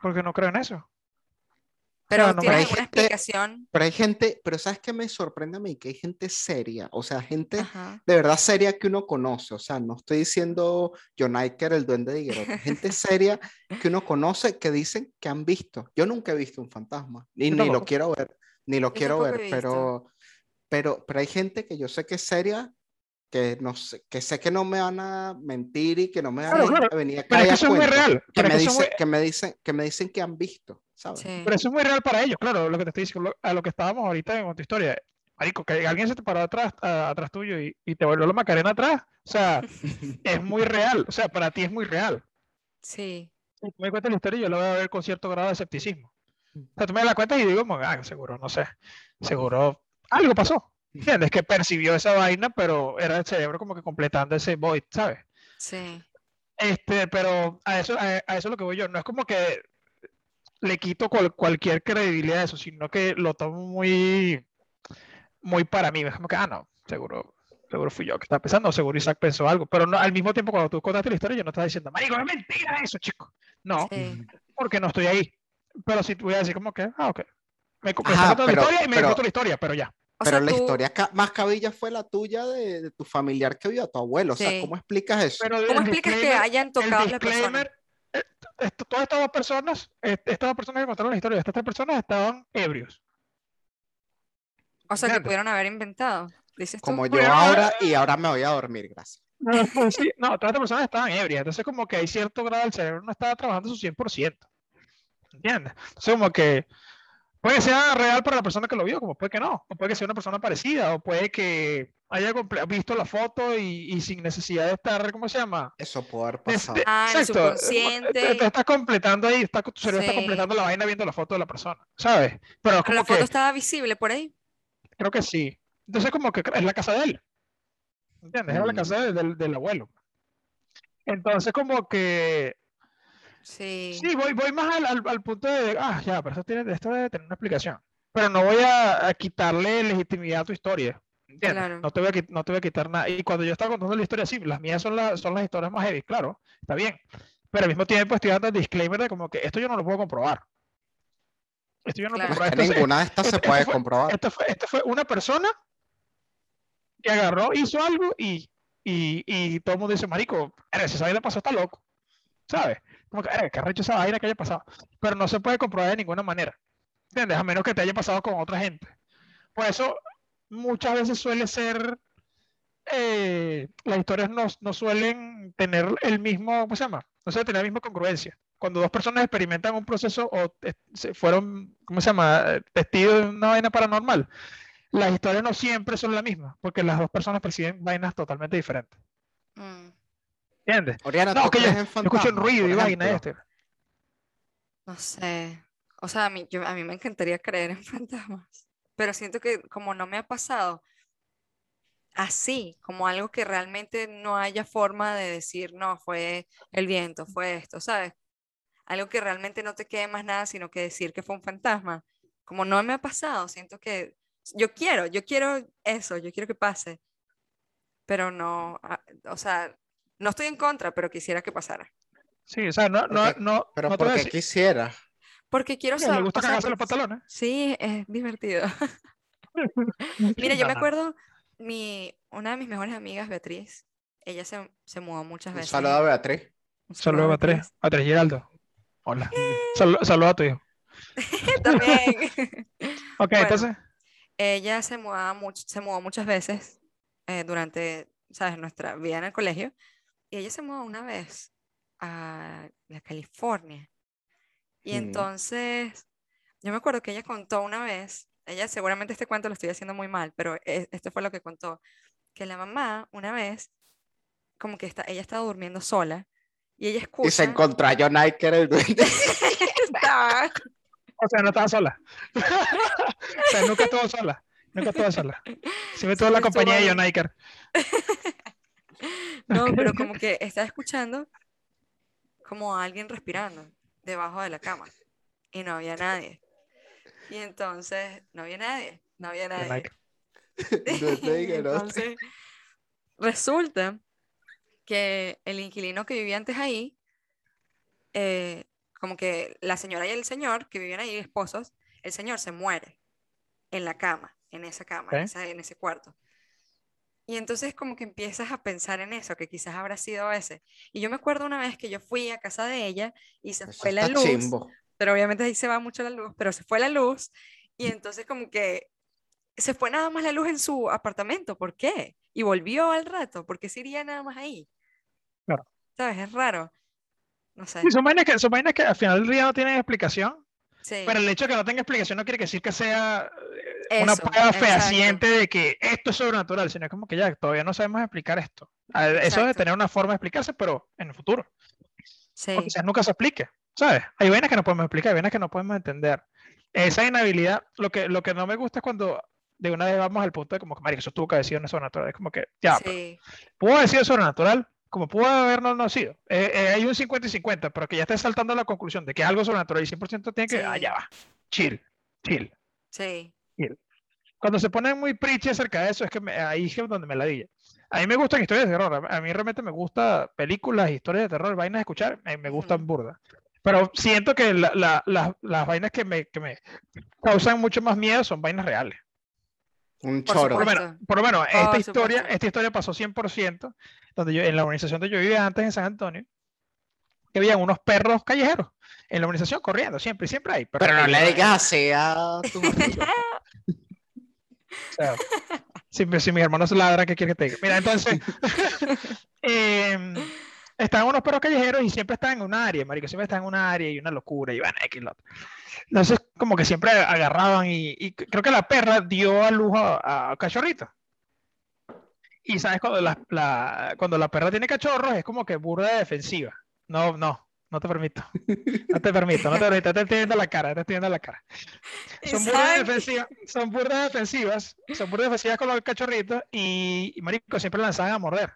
porque no creo en eso. Pero no ¿tienes hay alguna gente- explicación? Pero hay gente, pero ¿sabes qué me sorprende a mí? Que hay gente seria, o sea, gente Ajá. de verdad seria que uno conoce, o sea, no estoy diciendo John Iker, el duende de Higuerota, gente seria que uno conoce que dicen que han visto. Yo nunca he visto un fantasma, ni, ni lo quiero ver, ni lo Yo quiero ver, pero, pero, pero hay gente que yo sé que es seria, que, no sé, que sé que no me van a mentir y que no me van Claro, a claro. venir a Pero es que eso es muy real. Que me, dicen, muy- que, me dicen, que me dicen que han visto, ¿sabes? Sí. Pero eso es muy real para ellos, claro, lo que te estoy diciendo, a lo que estábamos ahorita en tu historia. Marico, que alguien se te paró atrás, a- atrás tuyo y, y te volvió la macarena atrás. O sea, es muy real. O sea, para ti es muy real. Sí. Si tú me cuentas la historia, yo la voy a ver con cierto grado de escepticismo. O sea, tú me la cuentas y digo, ah, seguro, no sé, seguro algo pasó. ¿Entiendes? Que percibió esa vaina, pero era el cerebro como que completando ese void, ¿sabes? Sí. Este, pero a eso, a, a eso es lo que voy yo. No es como que le quito cual- cualquier credibilidad a eso, sino que lo tomo muy, muy para mí. Es como que, ah, no, seguro, seguro fui yo que estaba pensando, o seguro Isaac pensó algo. Pero no, al mismo tiempo, cuando tú contaste la historia, yo no estaba diciendo, marico, es mentira eso, chico. No, Sí. porque no estoy ahí. Pero sí voy a decir como que, ah, ok. Me, me Ajá, está contando pero- la historia y me contó la historia, pero ya. O Pero sea, la tú- historia ca- más cabilla fue la tuya de, de tu familiar que vio a tu abuelo. O sea, Sí. ¿cómo explicas eso? Pero ¿Cómo el explicas que disclaimer- hayan el tocado a la persona? Esto- todas estas dos personas, eh, estas dos personas que contaron la historia, estas tres personas estaban ebrios. O sea, que pudieron haber inventado. Dices tú. Como yo Bueno, ahora y ahora me voy a dormir, gracias. No, sí, no, todas estas personas estaban ebrias, entonces como que hay cierto grado del cerebro no estaba trabajando su 100%. ¿Entiendes? Entonces como que puede que sea real para la persona que lo vio, como puede que no, o puede que sea una persona parecida, o puede que haya visto la foto y, y sin necesidad de estar, ¿cómo se llama? Eso puede haber pasado. Ah, exacto, eh, subconsciente. te- te estás completando ahí, está, tu cerebro está Sí. completando la vaina viendo la foto de la persona, ¿sabes? Pero Pero como la foto que, estaba visible por ahí. creo que sí. Entonces como que es la casa de él. ¿Entiendes? Era la Mm. casa de- del, del abuelo. Entonces como que Sí. Sí, voy, voy más al, al- al punto de, ah, ya, pero eso tiene, esto debe tener una explicación. Pero no voy a, a quitarle legitimidad a tu historia. ¿Entiendes? Claro. No te voy a, no te voy a quitar nada. Y cuando yo estaba contando la historia, sí, las mías son, las son las historias más heavy, claro, está bien. Pero al mismo tiempo estoy dando el disclaimer de como que esto yo no lo puedo comprobar. Esto yo no lo puedo comprobar. Esto, ninguna de estas se puede esto fue- comprobar. esto fue, esto fue una persona que agarró, hizo algo y, y, y todo el mundo dice, marico, "Verga, si esa vaina pasó, está loco. ¿Sabes? Como que, "Verga, qué arrecho esa vaina que haya pasado. Pero no se puede comprobar de ninguna manera. ¿Entiendes? A menos que te haya pasado con otra gente. Por eso, muchas veces suele ser, eh, las historias no, no suelen tener el mismo, ¿cómo se llama? No suelen tener la misma congruencia. Cuando dos personas experimentan un proceso o eh, se fueron, ¿cómo se llama? Testigos de una vaina paranormal, las historias no siempre son la misma, porque las dos personas perciben vainas totalmente diferentes. Mm, ¿Entiendes? Oriana, No, ¿tú que yo, yo escucho un ruido y vaina este. no sé. O sea, a mí, yo, a mí me encantaría creer en fantasmas. Pero siento que como no me ha pasado así, como algo que realmente no haya forma de decir, no, fue el viento, fue esto, ¿sabes? Algo que realmente no te quede más nada, sino que decir que fue un fantasma. Como no me ha pasado, siento que yo quiero, yo quiero eso, yo quiero que pase. Pero no, ah, o sea, no estoy en contra, pero quisiera que pasara. Sí, o sea, no, no, Porque- no, Pero no porque quisiera. Porque quiero saber. gusta o sea, cagarse los pantalones. Sí, es divertido. Mira, yo me acuerdo, mi, una de mis mejores amigas, Beatriz, ella se, se mudó muchas Un veces. saludo a Beatriz. Un Saludos a Beatriz. tres Giraldo. Hola. Saludos a tu hijo. También. Ok, Bueno. entonces. Ella se mudaba much- se mudó muchas veces eh, durante, ¿sabes? nuestra vida en el colegio. Y ella se mudó una vez a la California. Y Mm. entonces, yo me acuerdo que ella contó una vez, ella seguramente este cuento lo estoy haciendo muy mal, pero e- este fue lo que contó, que la mamá una vez, como que está, ella estaba durmiendo sola y ella escucha... Y se encontró a John Iker el duende. O sea, no estaba sola. o sea, nunca estuvo sola. Nunca estuvo sola. Siempre tuvo la Siempre compañía de estuvo John Iker. No, pero como que estaba escuchando como a alguien respirando debajo de la cama y no había nadie. Y entonces no había nadie, no había nadie. Entonces resulta que el inquilino que vivía antes ahí, eh, como que la señora y el señor que vivían ahí, esposos, el señor se muere en la cama, en esa cama, en, Ok. esa- en ese cuarto. Y entonces como que empiezas a pensar en eso, que quizás habrá sido ese. Y yo me acuerdo una vez que yo fui a casa de ella y se Eso fue la luz, chimbo. pero obviamente ahí se va mucho la luz, pero se fue la luz y entonces como que se fue nada más la luz en su apartamento, ¿por qué? Y volvió al rato, ¿por qué se iría nada más ahí? Claro. ¿Sabes? Es raro. No sé. Son vainas que, son vainas que al final del día no tienen explicación, Sí. pero el hecho de que no tenga explicación no quiere decir que sea eh, una Eso, prueba exacto. fehaciente de que esto es sobrenatural, sino como que ya todavía no sabemos explicar esto. Eso debe Exacto. tener una forma de explicarse, pero en el futuro. Sí. o quizás nunca se explique, ¿sabes? Hay vainas que no podemos explicar, hay vainas que no podemos entender. Esa inhabilidad, lo que, lo que no me gusta es cuando de una vez vamos al punto de como que, marico, eso tuvo que haber sido sobrenatural. Es como que, ya, Sí. pudo haber sido sobrenatural, como pudo haber no, no sido. Eh, eh, hay un 50 y 50, pero que ya estés saltando a la conclusión de que algo sobrenatural y 100% tiene que, ah, Sí. ya va, chill, chill. Sí. Cuando se ponen muy preachy acerca de eso, es que me- ahí es donde me ladilla. A mí me gustan historias de terror. A mí realmente me gusta películas, historias de terror, vainas de escuchar, me, me gustan Ujú. burda. Pero siento que la- la- la- las vainas que me, que me causan mucho más miedo son vainas reales. Un Por choro. Por lo menos, Supuesto. por lo menos esta historia, supuesto. esta historia pasó 100%, donde yo, en la organización donde yo vivía antes en San Antonio, que habían unos perros callejeros en la organización corriendo, siempre, siempre hay. Pero no le digas así a amigos. O sea, si, mi- si mis hermanos ladran, ¿qué quieres que te diga? Mira, entonces, em, estaban unos perros callejeros y siempre están en un área, marico, siempre están en un área y una locura y van X y lo otro. Entonces, como que siempre agarraban y, y creo que la perra dio a luz a, a cachorritos. Y sabes, cuando la, la- cuando la perra tiene cachorros es como que burda de defensiva. No, no, no te permito. No te permito, no te permito, te estoy viendo la cara, te estoy viendo la cara. Son burdas defensivas, son burdas defensivas, son burdas defensivas con los cachorritos y, y marico, siempre lanzaban a morder.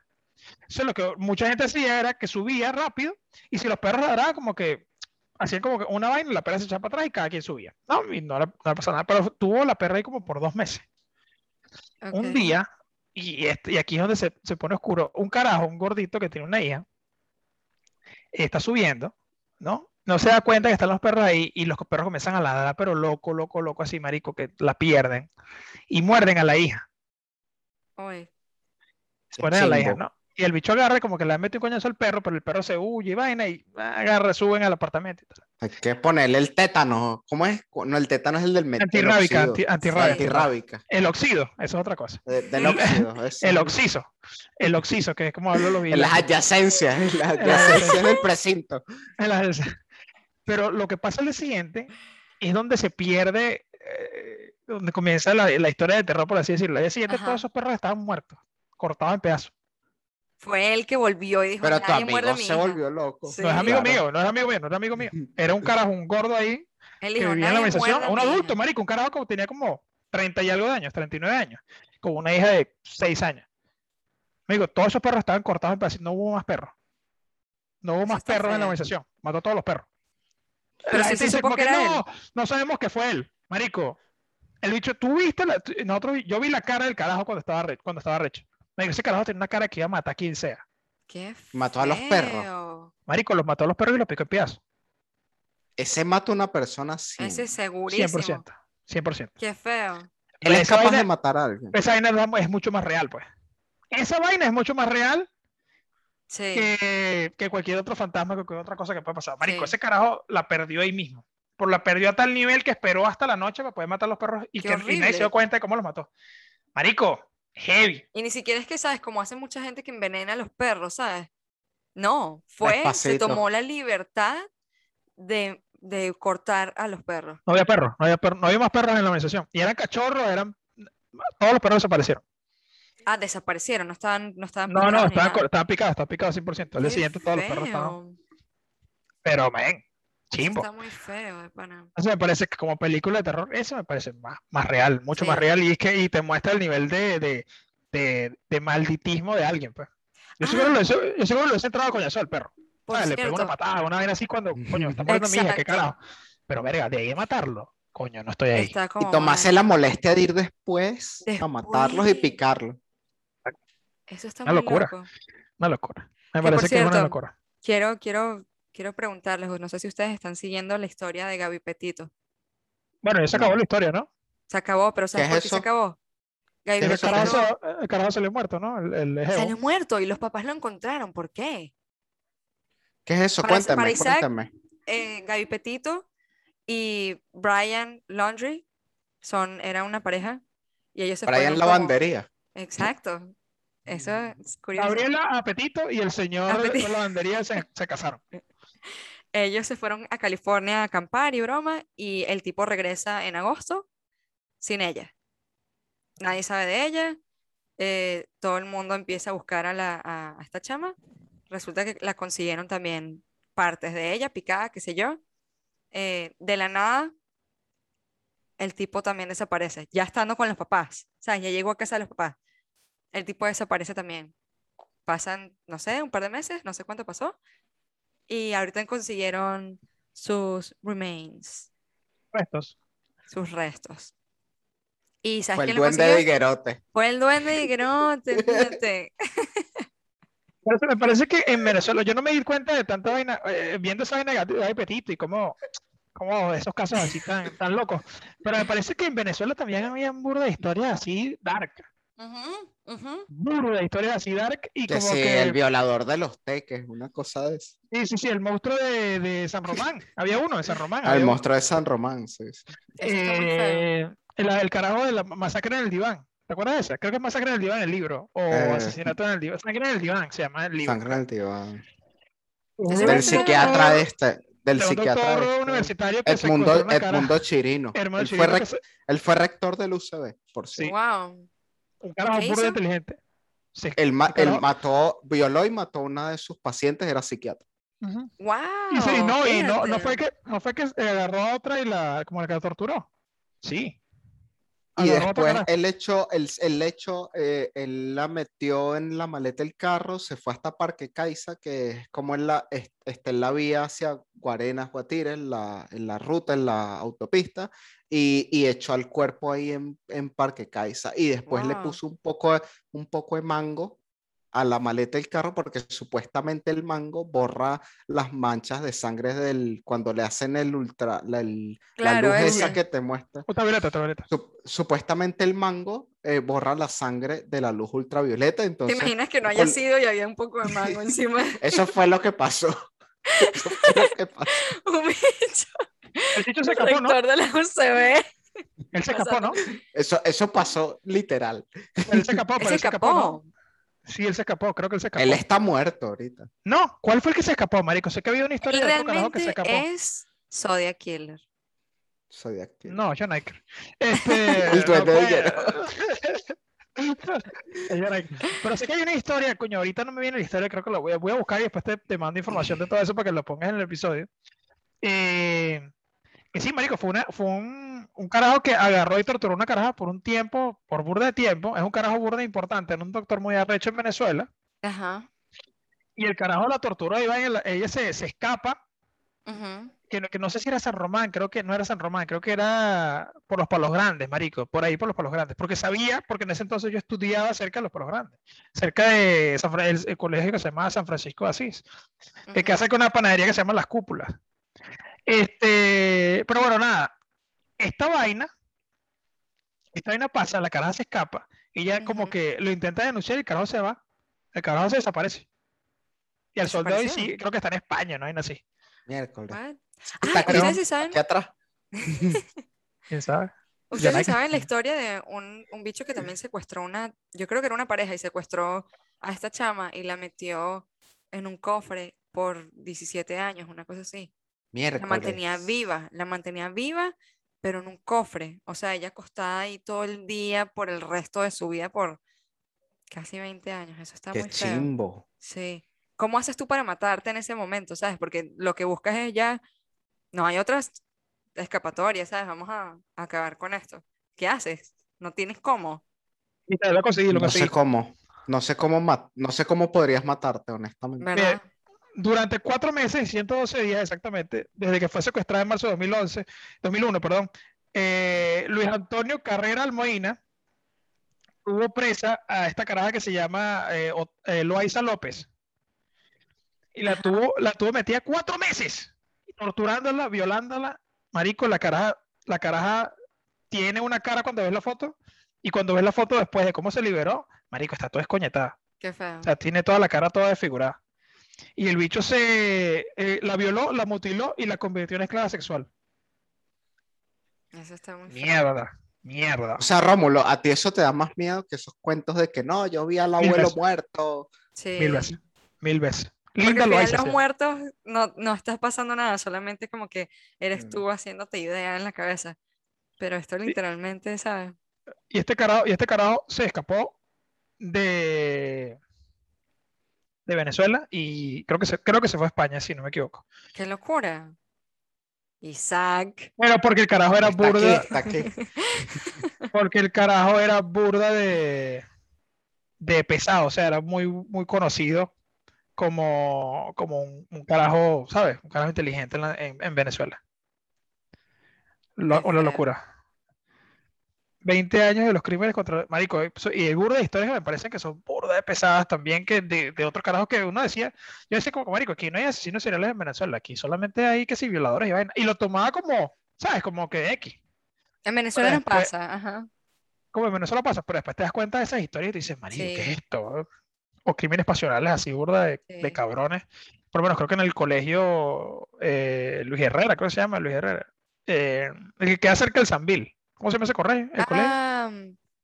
Eso es lo que mucha gente hacía era que subía rápido y si los perros ladraban como que hacían como que una vaina, la perra se echaba para atrás y cada quien subía. No, y no le, no le pasó nada, pero tuvo la perra ahí como por dos meses. Un día, y, este- y aquí es donde se, se pone oscuro, un carajo, un gordito que tiene una hija, está subiendo, ¿no? No se da cuenta que están los perros ahí y los perros comienzan a ladrar, pero loco, loco, loco, así, marico, que la pierden y muerden a la hija. Uy, Se muerden a la hija. ¿no? Y el bicho agarra y como que le mete un coñazo al perro, pero el perro se huye y vaina y agarra, suben al apartamento y tal. Hay que ponerle el tétano. ¿Cómo es? No, el tétano es el del metal. Antirrábica, anti- antirrábica. Antirrábica. El oxido, eso es otra cosa. De- del óxido. eso. El oxiso, el oxiso, que es como hablo los En las videos. adyacencias. En las En las adyacencias del precinto. En las- Pero lo que pasa al día siguiente es donde se pierde, eh, donde comienza la, la historia de terror, por así decirlo. Al día siguiente Ajá. todos esos perros estaban muertos, cortados en pedazos. Fue él que volvió y dijo, Pero tu muerde amigo mi se hija". volvió loco. Sí. No es amigo Claro. mío, no es amigo mío, no es amigo mío. Era un carajo, un gordo ahí, Él que dijo, vivía en la organización, muerde un adulto, hija". marico, un carajo como tenía como 30 y algo de años, 39 años, con una hija de 6 años. Amigo, todos esos perros estaban cortados en pedazos, no hubo más perros. No hubo Eso más perros en la organización, mató a todos los perros. Pero La si se dice que que era no, no sabemos que fue él, marico. El bicho, tú viste, la- nosotros, yo vi la cara del carajo cuando estaba, re- cuando estaba recho. Marico, ese carajo tenía una cara que iba a matar a quien sea. Qué Mató a los perros. feo. Marico, los mató a los perros y los picó en pedazos. Ese mata a una persona así. Ese segurísimo. 100%. 100%. Qué feo. Él es Esa capaz vaina- de matar a alguien. esa vaina es- mucho más real, pues. Esa vaina es mucho más real Sí. que, que cualquier otro fantasma, que cualquier otra cosa que pueda pasar. Marico, Sí. ese carajo la perdió ahí mismo. Por la perdió a tal nivel que esperó hasta la noche para poder matar a los perros y, Qué que, y nadie se dio cuenta de cómo los mató. Marico, heavy. Y ni siquiera es que, ¿sabes? Como hace mucha gente que envenena a los perros, ¿sabes? No, fue, se tomó la libertad de, de cortar a los perros. No había perros, no había, perro- no había más perros en la organización. Y eran cachorros, eran. Todos los perros desaparecieron. Ah, desaparecieron, no estaban, no estaban No, no, estaban, estaban picados, estaban picados 100%. Al día siguiente todos los perros estaban. Pero, men, chimbo. Está muy feo, de pana. Eso me parece que como película de terror, eso me parece más, más real, mucho más real. Y es que y te muestra el nivel de, de, de, de malditismo de alguien, pues. Yo seguro, Ah. lo, yo, seguro lo he entrado a coñazo al perro. Por ¿sabes? Le pego una patada, una vaina así cuando, coño, está muriendo mi hija, qué carajo. Pero, verga, de ahí a matarlo, coño, no estoy ahí. Y tomarse la molestia de ir después, a matarlos y picarlos. Eso está Una muy locura. loco. Una locura. Me Que, parece que es una locura. Quiero, quiero, quiero preguntarles, no sé si ustedes están siguiendo la historia de Gaby Petito. Bueno, ya se acabó No. la historia, ¿no? Se acabó, pero ¿sabes es por qué se acabó? Gaby ¿Qué es El carajo, Petito se- el carajo salió muerto, ¿no? El, el salió muerto y los papás lo encontraron. ¿Por qué? ¿Qué es eso? Para- Cuéntame, para Isaac, cuéntame. eh, Gaby Petito y Brian Laundry son, eran una pareja y ellos se Para allá en fueron la como- bandería. Exacto. Eso es curioso. Gabriela Apetito y el señor Apetito. de la bandería se, se casaron. Ellos se fueron a California a acampar y broma y el tipo regresa en agosto sin ella. Nadie sabe de ella. eh, todo el mundo empieza a buscar a, la, a, esta chama. Resulta que la consiguieron también partes de ella, picada, qué sé yo. Eh, de la nada, el tipo también desaparece, ya estando con los papás. O sea, ya llegó a casa de los papás. El tipo desaparece también. Pasan, no sé, un par de meses, no sé cuánto pasó. Y ahorita consiguieron sus remains, Restos. sus restos. ¿Y sabes Fue el duende de? Higuerote. Fue el duende de Higuerote, fíjate. Pero se me parece que en Venezuela, yo no me di cuenta de tanta vaina, eh, viendo esa vaina de Petito y cómo, cómo esos casos así tan, tan locos. Pero me parece que en Venezuela también había un burro de historias así dark. Ujú, ujú. Burro de historias así dark y Que como sí, que. el violador de los teques, una cosa de eso. Sí, sí, sí, el monstruo de, de San Román. Había uno de San Román. Había uno. monstruo de San Román, sí. Eh, el, el carajo de la masacre en el diván. ¿Te acuerdas de esa? Creo que es masacre en el diván el libro. O Eh. asesinato en el diván. Sangre en el diván se llama el libro. Sangre en el diván. Del psiquiatra doctor- este, del de psiquiatra doctor este, universitario que Edmundo, Chirino. Él fue, rec- él fue rector del UCB, por Sí. Wow. Un carajo ¿Qué burro hizo? inteligente. Sí. Él, ma- mató, violó y mató a una de sus pacientes, era psiquiatra. Ujú. Wow. Y sí, no, y no, no fue que no fue que agarró a otra y la como la que la torturó. Sí. Y Agarró otro después él echó, él, él echó, eh, él la metió en la maleta del carro, se fue hasta Parque Caiza, que es como en la, es- está en la vía hacia Guarenas, Guatire, en la, en la ruta, en la autopista, y, y echó al cuerpo ahí en, en Parque Caiza. Y después le puso un poco, un poco de mango a la maleta del carro, porque supuestamente el mango borra las manchas de sangre del, cuando le hacen el ultra, la, el- la Claro, luz ese. esa que te muestra. Ultravioleta, ultravioleta. Sup- supuestamente el mango eh, borra la sangre de la luz ultravioleta, ¿Te entonces imaginas que no haya sido y había un poco de mango encima? eso fue lo que pasó. Eso fue lo que pasó. Un bicho. El chicho se escapó, ¿no? de la UCB. Él se escapó, ¿no? Eso, eso pasó literal. Él se escapó, pero se él se escapó, ¿no? Sí, él se escapó, creo que él se escapó. Él está muerto ahorita. No, ¿cuál fue el que se escapó, marico? Sé que había una Él historia de otro carajo que se realmente escapó. es Zodiac Killer. Soy activo. No, John Iker. Este, El duende no de. Pero sé que hay una historia, coño, ahorita no me viene la historia, creo que la voy a, voy a buscar y después te, te mando información de todo eso para que lo pongas en el episodio. Eh, que sí, marico, fue, una, fue un, un carajo que agarró y torturó una caraja por un tiempo, por burda de tiempo. Es un carajo burda importante, era un doctor muy arrecho en Venezuela. Ajá. Y el carajo la torturó y va en el- ella se, se escapa ujú. que no, que no sé si era San Román, creo que no era San Román, creo que era por los Palos Grandes, marico, por ahí por los Palos Grandes, porque sabía, porque en ese entonces yo estudiaba cerca de los Palos Grandes, cerca de San el, el colegio que se llama San Francisco de Asís, que ujú. hace con una panadería que se llama Las Cúpulas. Este, pero bueno, nada, esta vaina, esta vaina pasa, la caraja se escapa, y ella como Ujú. que lo intenta denunciar y el carajo se va, el carajo se desaparece. Y al sol de hoy ¿Desapareció? sí, creo que está en España, no hay así. Miércoles. Ah, ¿ustedes sí saben? aquí atrás. ¿Quién sabe? Ustedes saben la historia de un, un bicho que también secuestró una, yo creo que era una pareja y secuestró a esta chama y la metió en un cofre por 17 años, una cosa así. La mantenía viva, la mantenía viva, pero en un cofre. O sea, ella acostada ahí todo el día por el resto de su vida por casi 20 años. Eso está Qué muy feo. chimbo. Sí. ¿Cómo haces tú para matarte en ese momento, sabes? Porque lo que buscas es ya, no hay otras escapatorias, ¿sabes? Vamos a, a acabar con esto. ¿Qué haces? No tienes cómo. Y te lo conseguí, lo No conseguí. sé cómo. No sé cómo, no sé cómo podrías matarte, honestamente. ¿Verdad? Durante cuatro meses y 112 días exactamente, desde que fue secuestrada en marzo de 2011, 2001, perdón, eh, Luis Antonio Carrera Almoina tuvo presa a esta caraja que se llama eh, eh, Loaiza López. Y la tuvo, la tuvo metida cuatro meses, torturándola, violándola. Marico, la caraja, la caraja tiene una cara cuando ves la foto, y cuando ves la foto después de cómo se liberó, Marico, está toda escoñetada. Qué feo. O sea, tiene toda la cara toda desfigurada. Y el bicho se eh, la violó, la mutiló y la convirtió en esclava sexual. Eso está muy. Mierda, mierda. O sea, Rómulo, a ti eso te da más miedo que esos cuentos de que no, yo vi al abuelo veces. muerto. Sí. Mil veces, mil veces. Porque Linda al lo final los muertos no, no estás pasando nada, solamente como que eres Mm. tú haciéndote idea en la cabeza. Pero esto literalmente, ¿sabes? Y este carajo, y este carajo se escapó de, de Venezuela y creo que se, creo que se fue a España, si no me equivoco. ¡Qué locura! Isaac. Bueno, porque el carajo era Está aquí, burda, está aquí. porque el carajo era burda de, de pesado, o sea, era muy, muy conocido como, como un, un carajo, ¿sabes? Un carajo inteligente en, la- en- en Venezuela. Lo- una locura. 20 años de los crímenes contra Marico, eh, y hay burda de historias que me parecen que son burda de pesadas también que de, de otros carajos que uno decía, yo decía como, Marico, aquí no hay asesinos seriales en Venezuela, aquí solamente hay que sí violadores y vaina. Y lo tomaba como, ¿sabes? Como que X. En Venezuela no pasa, ajá. como en Venezuela pasa, pero después te das cuenta de esas historias y te dices, marico, ¿qué es esto? O crímenes pasionales así, burda de, de cabrones. Por lo menos creo que en el colegio eh, Luis Herrera, creo que se llama Luis Herrera, eh, el que queda cerca del Sambil. ¿Cómo se llama ese colegio? El colegio. Ah,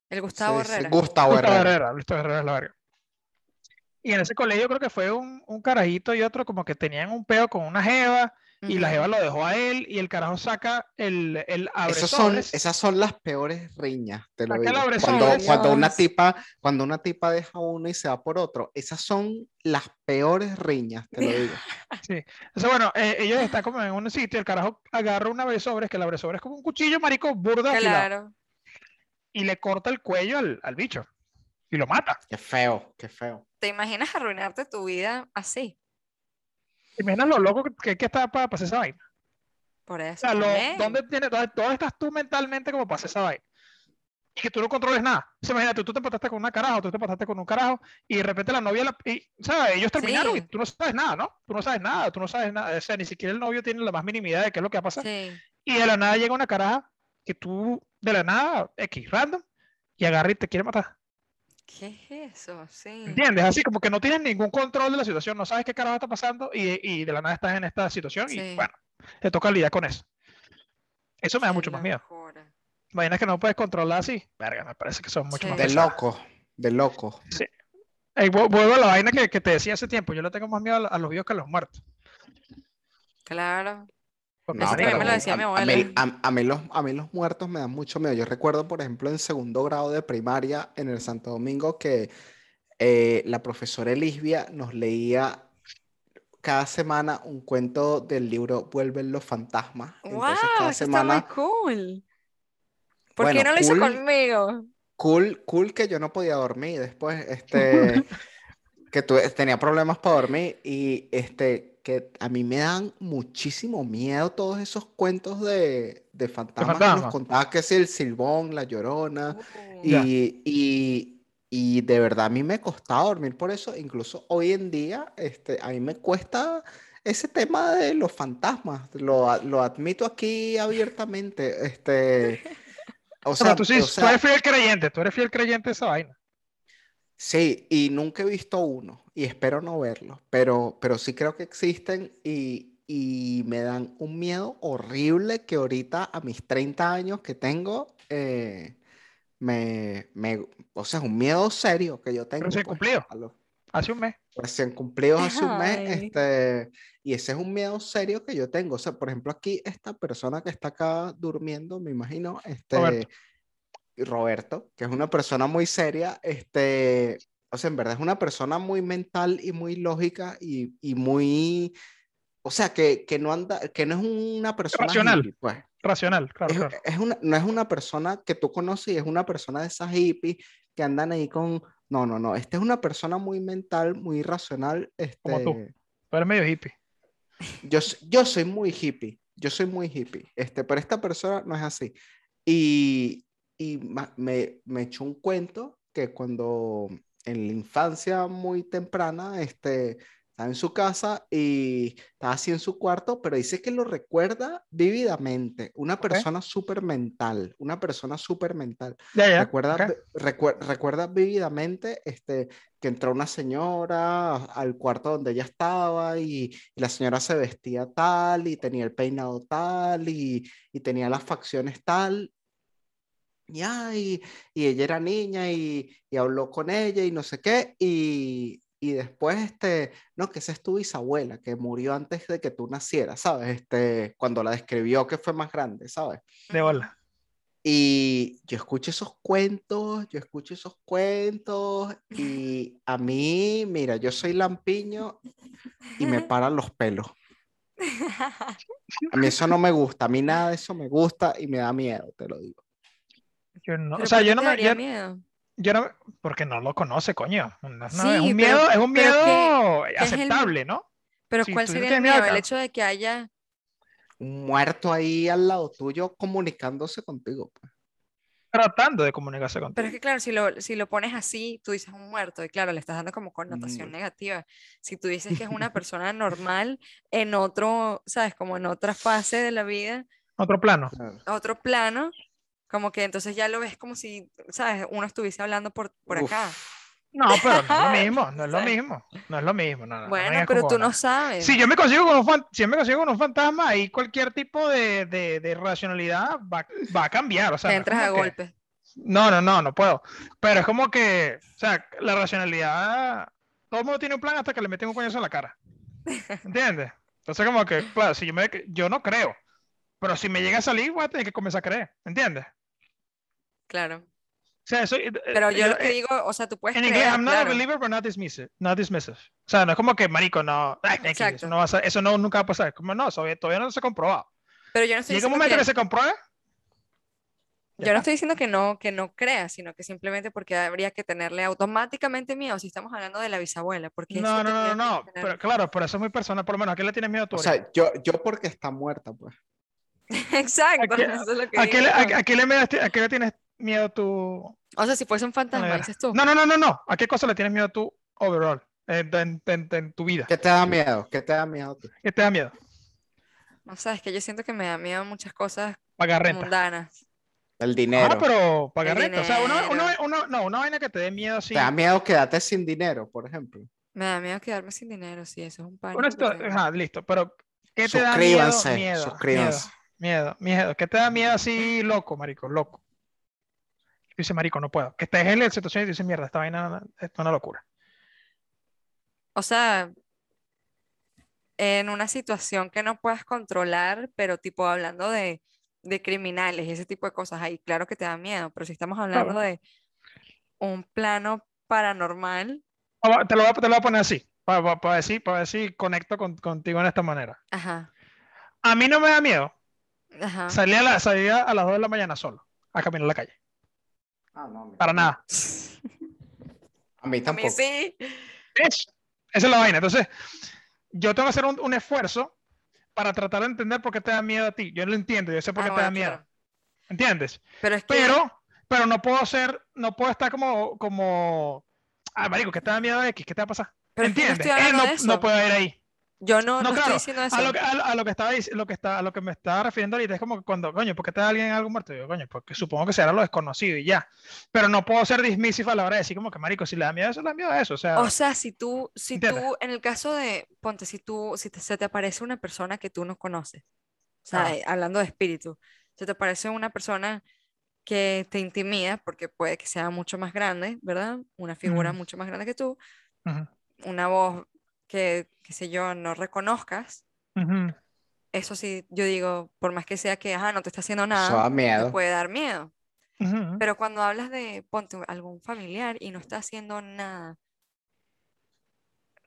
el Gustavo Sí, sí, Herrera. Gustavo Gustavo Herrera. Herrera, Gustavo Herrera es la verga. Y en ese colegio creo que fue un, un carajito y otro como que tenían un peo con una jeva y la jeva lo dejó a él y el carajo saca el, el Esos son, esas son las peores riñas, te lo digo. Cuando, cuando una tipa, cuando una tipa deja a uno y se va por otro, esas son las peores riñas, te lo digo. Sí. Entonces, bueno, eh, ellos están como en un sitio, el carajo agarra un abresobres, que el abresobres es como un cuchillo marico burda. Claro. y le corta el cuello al, al bicho y lo mata. Qué feo, qué feo. ¿Te imaginas arruinarte tu vida así? Imaginas lo loco que, que está para hacer esa vaina. Por O eso. sea, lo- también. ¿dónde, tienes, dónde, dónde estás tú mentalmente como para hacer esa vaina? Y que tú no controles nada. O sea, imagínate, tú te pataste con una carajo, tú te pataste con un carajo, y de repente la novia, la, y, ¿sabes? Ellos terminaron y tú no sabes nada, ¿no? Tú no sabes nada, tú no sabes nada. O sea, ni siquiera el novio tiene la más mínima idea de qué es lo que va a pasar. Sí. Y de la nada llega una caraja que tú, de la nada, X, random, y agarra y te quiere matar. ¿Qué es eso? Sí. ¿Entiendes? Así como que no tienes ningún control de la situación, no sabes qué carajo está pasando y, y de la nada estás en esta situación y Sí. bueno, te toca lidiar con eso. Eso me da mucho más miedo. Imaginas que no puedes controlar así. Verga, me parece que son mucho Sí. más De pesadas. loco, de loco. Vu- vuelvo a la vaina que, que te decía hace tiempo. Yo le tengo más miedo a, a los vivos que a los muertos. Claro. Porque, Eso marico, también me lo decía mi a- a abuela. mí- A, a mí los, a mí los muertos me dan mucho miedo. Yo recuerdo, por ejemplo, en segundo grado de primaria en el Santo Domingo que eh, la profesora Elisbia nos leía cada semana un cuento del libro Vuelven los fantasmas. ¡Wow! Entonces, cada Eso está muy semana, cool. ¿Por qué Bueno, no lo hizo cool. conmigo? cool, cool que yo no podía dormir después, este, que tu- tenía problemas para dormir y este, que a mí me dan muchísimo miedo todos esos cuentos de, de fantasmas que nos fantasmas. contaba que es el Silbón, la Llorona Uh, Ya. y, y, y de verdad a mí me costaba dormir por eso, incluso hoy en día este, a mí me cuesta ese tema de los fantasmas, lo, lo admito aquí abiertamente, este, o sea, sea, tú, sí, o tú sea, eres fiel creyente, tú eres fiel creyente de esa vaina. Sí, y nunca he visto uno y espero no verlo, pero, pero sí creo que existen y, y me dan un miedo horrible que ahorita a mis 30 años que tengo, eh, me, me, o sea, es un miedo serio que yo tengo. Recién pues, cumplido. a los Hace un mes. recién cumplidos hace un mes, Ay. este, y ese es un miedo serio que yo tengo. O sea, por ejemplo, aquí esta persona que está acá durmiendo, me imagino, este, Roberto. Roberto, que es una persona muy seria, este, o sea, en verdad es una persona muy mental y muy lógica y, y muy, o sea, que, que no anda, que no es una persona Racional. hippie, pues. Racional, claro, Es, claro. es una, no es una persona que tú conoces y es una persona de esas hippies que andan ahí con, no, no, no, esta es una persona muy mental, muy racional, Como tú. este, Tú eres medio hippie. yo, yo soy muy hippie, yo soy muy hippie, este, pero esta persona no es así. Y, y me, me echó un cuento que cuando en la infancia muy temprana, este, estaba en su casa y estaba así en su cuarto, pero dice que lo recuerda vívidamente, una persona súper mental, una persona súper mental. Ya, ya. Recuerda, ok. vi- recuer- recuerda vívidamente este, que entró una señora al cuarto donde ella estaba y, y la señora se vestía tal y tenía el peinado tal y, y tenía las facciones tal. Y, ay, y ella era niña y, y habló con ella y no sé qué. Y, y después, este, no, que esa es tu bisabuela, que murió antes de que tú nacieras, ¿sabes? Este, cuando la describió que fue más grande, ¿sabes? De bola. Y yo escucho esos cuentos, yo escucho esos cuentos y a mí, mira, yo soy lampiño y me paran los pelos. A mí eso no me gusta, a mí nada de eso me gusta y me da miedo, te lo digo. Yo no, Pero o sea, ¿por qué yo no me. Yo, miedo? yo no, porque no lo conoce, coño. No, es- no, Sí, es un pero- miedo, es un pero ¿qué- miedo qué es el- aceptable, ¿no? Pero ¿cuál sería el miedo? El hecho de que haya... Un muerto ahí al lado tuyo comunicándose contigo. pues. Tratando de comunicarse Pero contigo. es que claro, si lo, si lo pones así, tú dices un muerto y claro, le estás dando como connotación Mm. negativa. Si tú dices que es una persona normal en otro, ¿sabes? Como en otra fase de la vida, Otro plano. Otro plano, como que entonces ya lo ves como si, ¿sabes? Uno estuviese hablando por, por Uf, acá. No, pero no es lo mismo, no es lo mismo, no es lo mismo. No, no, no Bueno, pero tú no sabes. Si yo me consigo con un, si yo me consigo con un fantasma, ahí cualquier tipo de, de, de racionalidad va, va a cambiar. O sea, Te entras a que- golpes. No, no, no, no puedo. Pero es como que, o sea, la racionalidad, todo el mundo tiene un plan hasta que le meten un coñazo en la cara. ¿Entiendes? Entonces, como que, claro, si yo me, yo no creo, pero si me llega a salir, voy a tener que comenzar a creer. ¿Entiendes? Claro. O sea, eso, eh, Pero yo lo eh, que digo, o sea, tú puedes En inglés, I'm not a claro. believer, but not dismissive. Not dismissive. O sea, no es como que, marico, no, ay, eso no, va a ser- eso no nunca va a pasar. Como no, eso todavía no se ha comprobado. Pero yo no estoy Llega un diciendo momento que... que... se compruebe, Ya Yo no estoy diciendo que no, que no creas, sino que simplemente porque habría que tenerle automáticamente miedo si estamos hablando de la bisabuela. Porque No, no, no, no, que no, tener- pero claro, pero eso es muy personal, por lo menos, ¿a qué le tienes miedo tú? O sea, yo, yo porque está muerta, pues. Exacto, qué- eso es lo que ¿A qué, digo le, a, yo. a qué le, me- a qué le tienes miedo tú? O sea, si fuese un fantasma, dices tú. No, no, no, no, no. ¿A qué cosa le tienes miedo tú overall en, en- en- en tu vida? ¿Qué te da miedo? ¿Qué te da miedo? tú? ¿Qué te da miedo? O sea, es que yo siento que me da miedo muchas cosas Pagar renta. mundanas. El dinero. Ah, pero pagar El renta. O sea, una, una, una- no, una vaina que te dé miedo así. ¿Te da miedo quedarte sin dinero, por ejemplo? Me da miedo quedarme sin dinero, sí, eso es un pánico Una que situa- tengo. Ajá, listo. Pero, ¿qué te da miedo? Suscríbanse, Miedo, suscríbanse. Miedo, miedo, miedo. ¿Qué te da miedo así, loco, marico? Loco. Dice, marico, no puedo. Que estés en la situación y dices, mierda, esta vaina es una locura. O sea, en una situación que no puedas controlar, pero tipo hablando de, de criminales y ese tipo de cosas, ahí claro que te da miedo, pero si estamos hablando de un plano paranormal, Vamos, Te lo voy a, te lo voy a poner así, para, para, decir, para si conecto con- contigo en esta manera. ajá, A mí no me da miedo ajá. salir a, la, salir a las 2 de la mañana solo a caminar a la calle. Ah, no, mira. Para nada. A mí A mí tampoco. sí. Es- esa es la vaina. Entonces, yo tengo que hacer un, un esfuerzo para tratar de entender por qué te da miedo a ti. Yo lo entiendo, yo sé por Ah, qué te da miedo. claro. ¿Entiendes? Pero es que, Pero, pero no puedo ser, no puedo estar como, como, ah, marico, ¿qué te da miedo de X? ¿Qué te va a pasar? pero es que yo no ¿Entiendes? Él no, no puede ir ahí. Yo no, No, no claro, estoy diciendo eso. A lo, que, a, a lo que estaba lo que está, a lo que me estaba refiriendo ahorita es como que cuando, coño, ¿por qué da alguien algo muerto? Yo, coño, porque supongo que será lo desconocido y ya. Pero no puedo ser dismissive a la hora de decir como que, marico, si le da miedo a eso, le da miedo a eso. O sea, O sea, si tú, si ¿Entiendes? tú, en el caso de, ponte, si tú, si te- se te aparece una persona que tú no conoces, o sea, Ajá. eh, hablando de espíritu, se te aparece una persona que te intimida, porque puede que sea mucho más grande, ¿verdad? Una figura Ujú. mucho más grande que tú, ujú, una voz que, qué sé yo, no reconozcas, ujú. eso sí, yo digo, por más que sea que, ajá, no te está haciendo nada, te miedo. puede dar miedo. Ujú. Pero cuando hablas de, ponte, algún familiar y no está haciendo nada,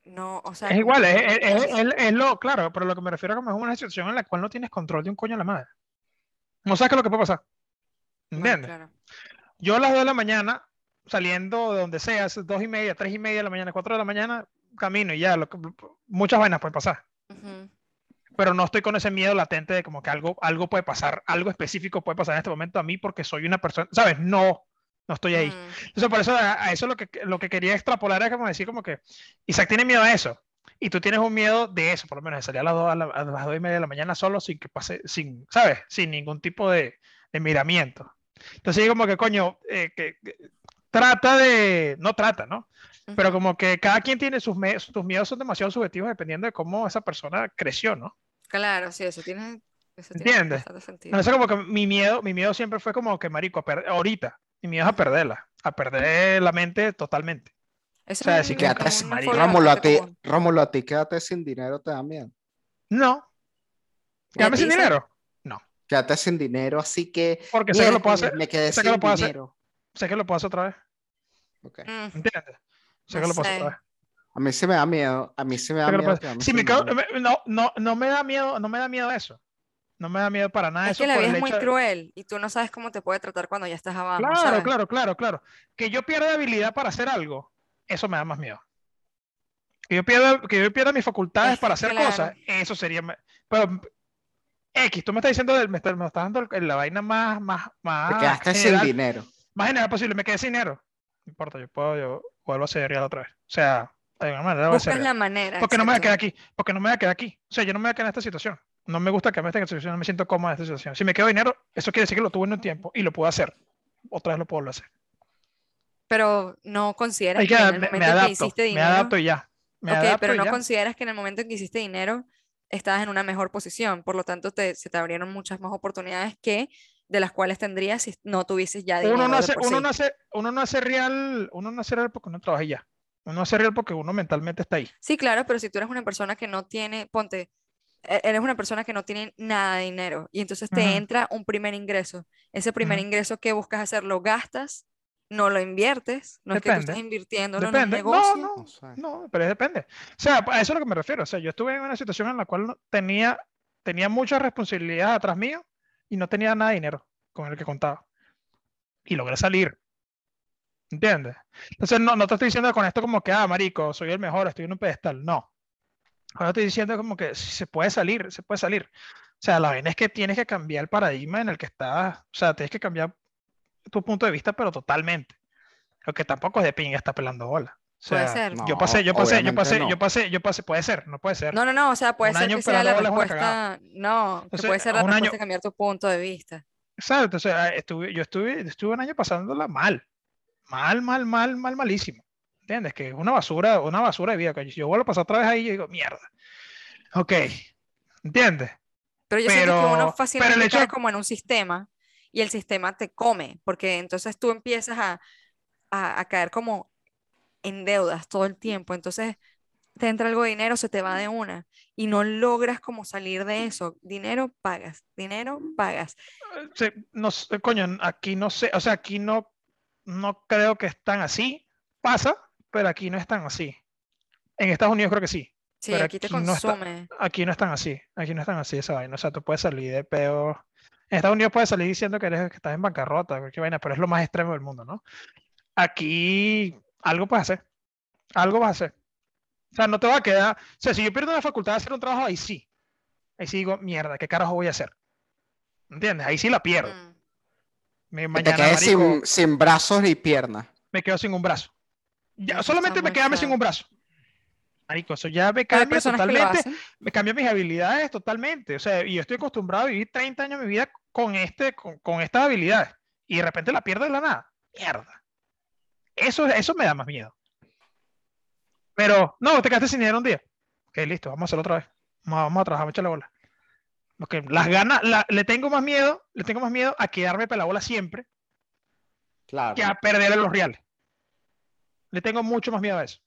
no, o sea, Es igual, es, es- es- es lo, claro, pero lo que me refiero como es una situación en la cual no tienes control de un coño a la madre. No sabes qué es lo que puede pasar. Bueno, ¿Entiendes? claro. Yo a las 2 de la mañana, saliendo de donde sea, es dos y media, tres y media de la mañana, 4 de la mañana, camino y ya, lo muchas vainas pueden pasar. Ujú. Pero no estoy con ese miedo latente de como que algo, algo puede pasar, algo específico puede pasar en este momento a mí porque soy una persona, ¿sabes? No, no estoy ahí. Mm, Entonces, por eso a, a eso lo que, lo que quería extrapolar era como decir como que Isaac tiene miedo a eso. Y tú tienes un miedo de eso, por lo menos de salir a las dos, a la- a las dos y media de la mañana solo sin que pase, sin, ¿sabes? Sin ningún tipo de, de miramiento. Entonces, como que, coño, eh, que, que trata de, no trata, ¿no? Pero como que cada quien tiene sus, me- sus miedos, son demasiado subjetivos dependiendo de cómo esa persona creció, ¿no? Claro, sí, eso tiene, eso tiene ¿Entiendes? Entonces, como que mi miedo, mi miedo siempre fue como que, marico, ahorita, mi miedo es a perderla, a perder la mente totalmente. Eso sea, quédate sin una marido. fobia Rómulo, a ti. Rómulo, a ti quédate sin dinero, te da miedo. No. ¿Y a Quedarme ti, sin dinero. Quédate sin dinero, así que. Porque sé que lo puedo hacer, Me quedé sé que lo puedo hacer. sé que lo puedo hacer otra vez. Ok. Mm, ¿Entiendes? No sé. A mí sí me da miedo. A mí sí me da miedo. quedarme Si me sin me- no, no, no me da miedo, no me da miedo eso. No me da miedo para nada Es eso que la vida es muy de- cruel y tú no sabes cómo te puede tratar cuando ya estás abajo, Claro, ¿sabes? claro, claro, claro. Que yo pierda habilidad para hacer algo, eso me da más miedo. Que yo pierda, que yo pierda mis facultades Es para hacer claro. cosas, eso sería. Pero X, tú me estás diciendo, del- me estás, me estás dando el- la vaina más, más, Te más quedaste sin general, dinero. más general posible. Me quedé sin dinero. No importa, yo puedo, yo vuelvo a ser real otra vez. O sea, de alguna manera ser Buscas la manera. Porque no me voy a quedar aquí, porque no me voy a quedar aquí. O sea, yo no me voy a quedar en esta situación. No me gusta quedarme en esta situación, no me siento cómodo en esta situación. Si me quedo dinero, eso quiere decir que lo tuve en un tiempo y lo puedo hacer. Otra vez lo puedo hacer. Pero no consideras Hay que que, en el me, momento me en que adapto, hiciste me dinero, adapto y ya. Me ok, adapto pero y no ya. consideras que en el momento en que hiciste dinero estabas en una mejor posición, por lo tanto te, se te abrieron muchas más oportunidades que de las cuales tendrías si no tuvieses ya dinero Uno no, hace, uno, sí. no hace, uno no hace real, uno no hace real porque uno trabaja ya. Uno hace real porque uno mentalmente está ahí. Sí, claro, pero si tú eres una persona que no tiene, ponte, e- eres una persona que no tiene nada de dinero y entonces te entra un primer ingreso. Ese primer ingreso que buscas hacer lo gastas, no lo inviertes, no es que tú estás Depende, invirtiéndolo en un Depende. No, negocio. no, No no, pero depende. O sea, a eso es a lo que me refiero. O sea, yo estuve en una situación en la cual no- tenía, tenía muchas responsabilidades atrás mío y no tenía nada de dinero con el que contaba. y logré salir. ¿Entiendes? Entonces, no, no te estoy diciendo con esto como que, ah, marico, soy el mejor, estoy en un pedestal. No. Ahora estoy diciendo como que se puede salir, se puede salir. O sea, la vaina es que tienes que cambiar el paradigma en el que estás. O sea, tienes que cambiar tu punto de vista, pero totalmente. Lo que tampoco es de pinga está pelando bola. O Puede sea, ser. yo No, pasé, yo pasé, yo pasé, no. yo pasé, yo pasé, puede ser, no puede ser. No, no, no, o sea, puede Un ser año que sea la respuesta, no, que Entonces, puede ser la un respuesta año- de cambiar tu punto de vista. Exacto, o sea, estuve, yo estuve, estuve un año pasándola mal, mal, mal, mal, mal, malísimo. ¿Entiendes? Que es una basura, una basura de vida. que Yo vuelvo a pasar otra vez ahí y yo digo, mierda. Ok, ¿entiendes? Pero yo siento que Pero- uno pero el fácilmente hecho cae como en un sistema y el sistema te come, porque entonces tú empiezas a, a, a caer como en deudas todo el tiempo. Entonces te entra algo de dinero, se te va de una y no logras como salir de eso. Dinero pagas, dinero pagas. Sí, no sé, coño, aquí no sé, o sea, aquí no, no creo que están así. Pasa, pero aquí no están así. En Estados Unidos creo que sí. Sí, Pero aquí te aquí no está- consume. Aquí no están así. Aquí no están así esa vaina. O sea, tú puedes salir de peo. En Estados Unidos puedes salir diciendo que eres que estás en bancarrota, cualquier vaina, pero es lo más extremo del mundo, ¿no? Aquí algo puedes hacer. Algo vas a hacer. O sea, no te va a quedar. O sea, si yo pierdo la facultad de hacer un trabajo, ahí sí. Ahí sí digo, mierda, ¿qué carajo voy a hacer? ¿Entiendes? Ahí sí la pierdo. Mm. Me- te mañana, quedes marico, sin, sin brazos ni piernas. me quedo sin un brazo. Ya, solamente me quedarme sin un brazo. Marico, eso ya me cambia totalmente. me cambia mis habilidades totalmente. O sea, y yo estoy acostumbrado a vivir 30 años de mi vida con, este, con, con estas habilidades. Y de repente la pierdo de la nada. Mierda. Eso, eso me da más miedo. Pero, no, te quedaste sin dinero un día. Ok, listo, vamos a hacerlo otra vez. Vamos, a- vamos a trabajar, echarle bola. Porque las ganas, la- le tengo más miedo, le tengo más miedo a quedarme pela bola siempre Claro. que a perder los reales. Le tengo mucho más miedo a eso.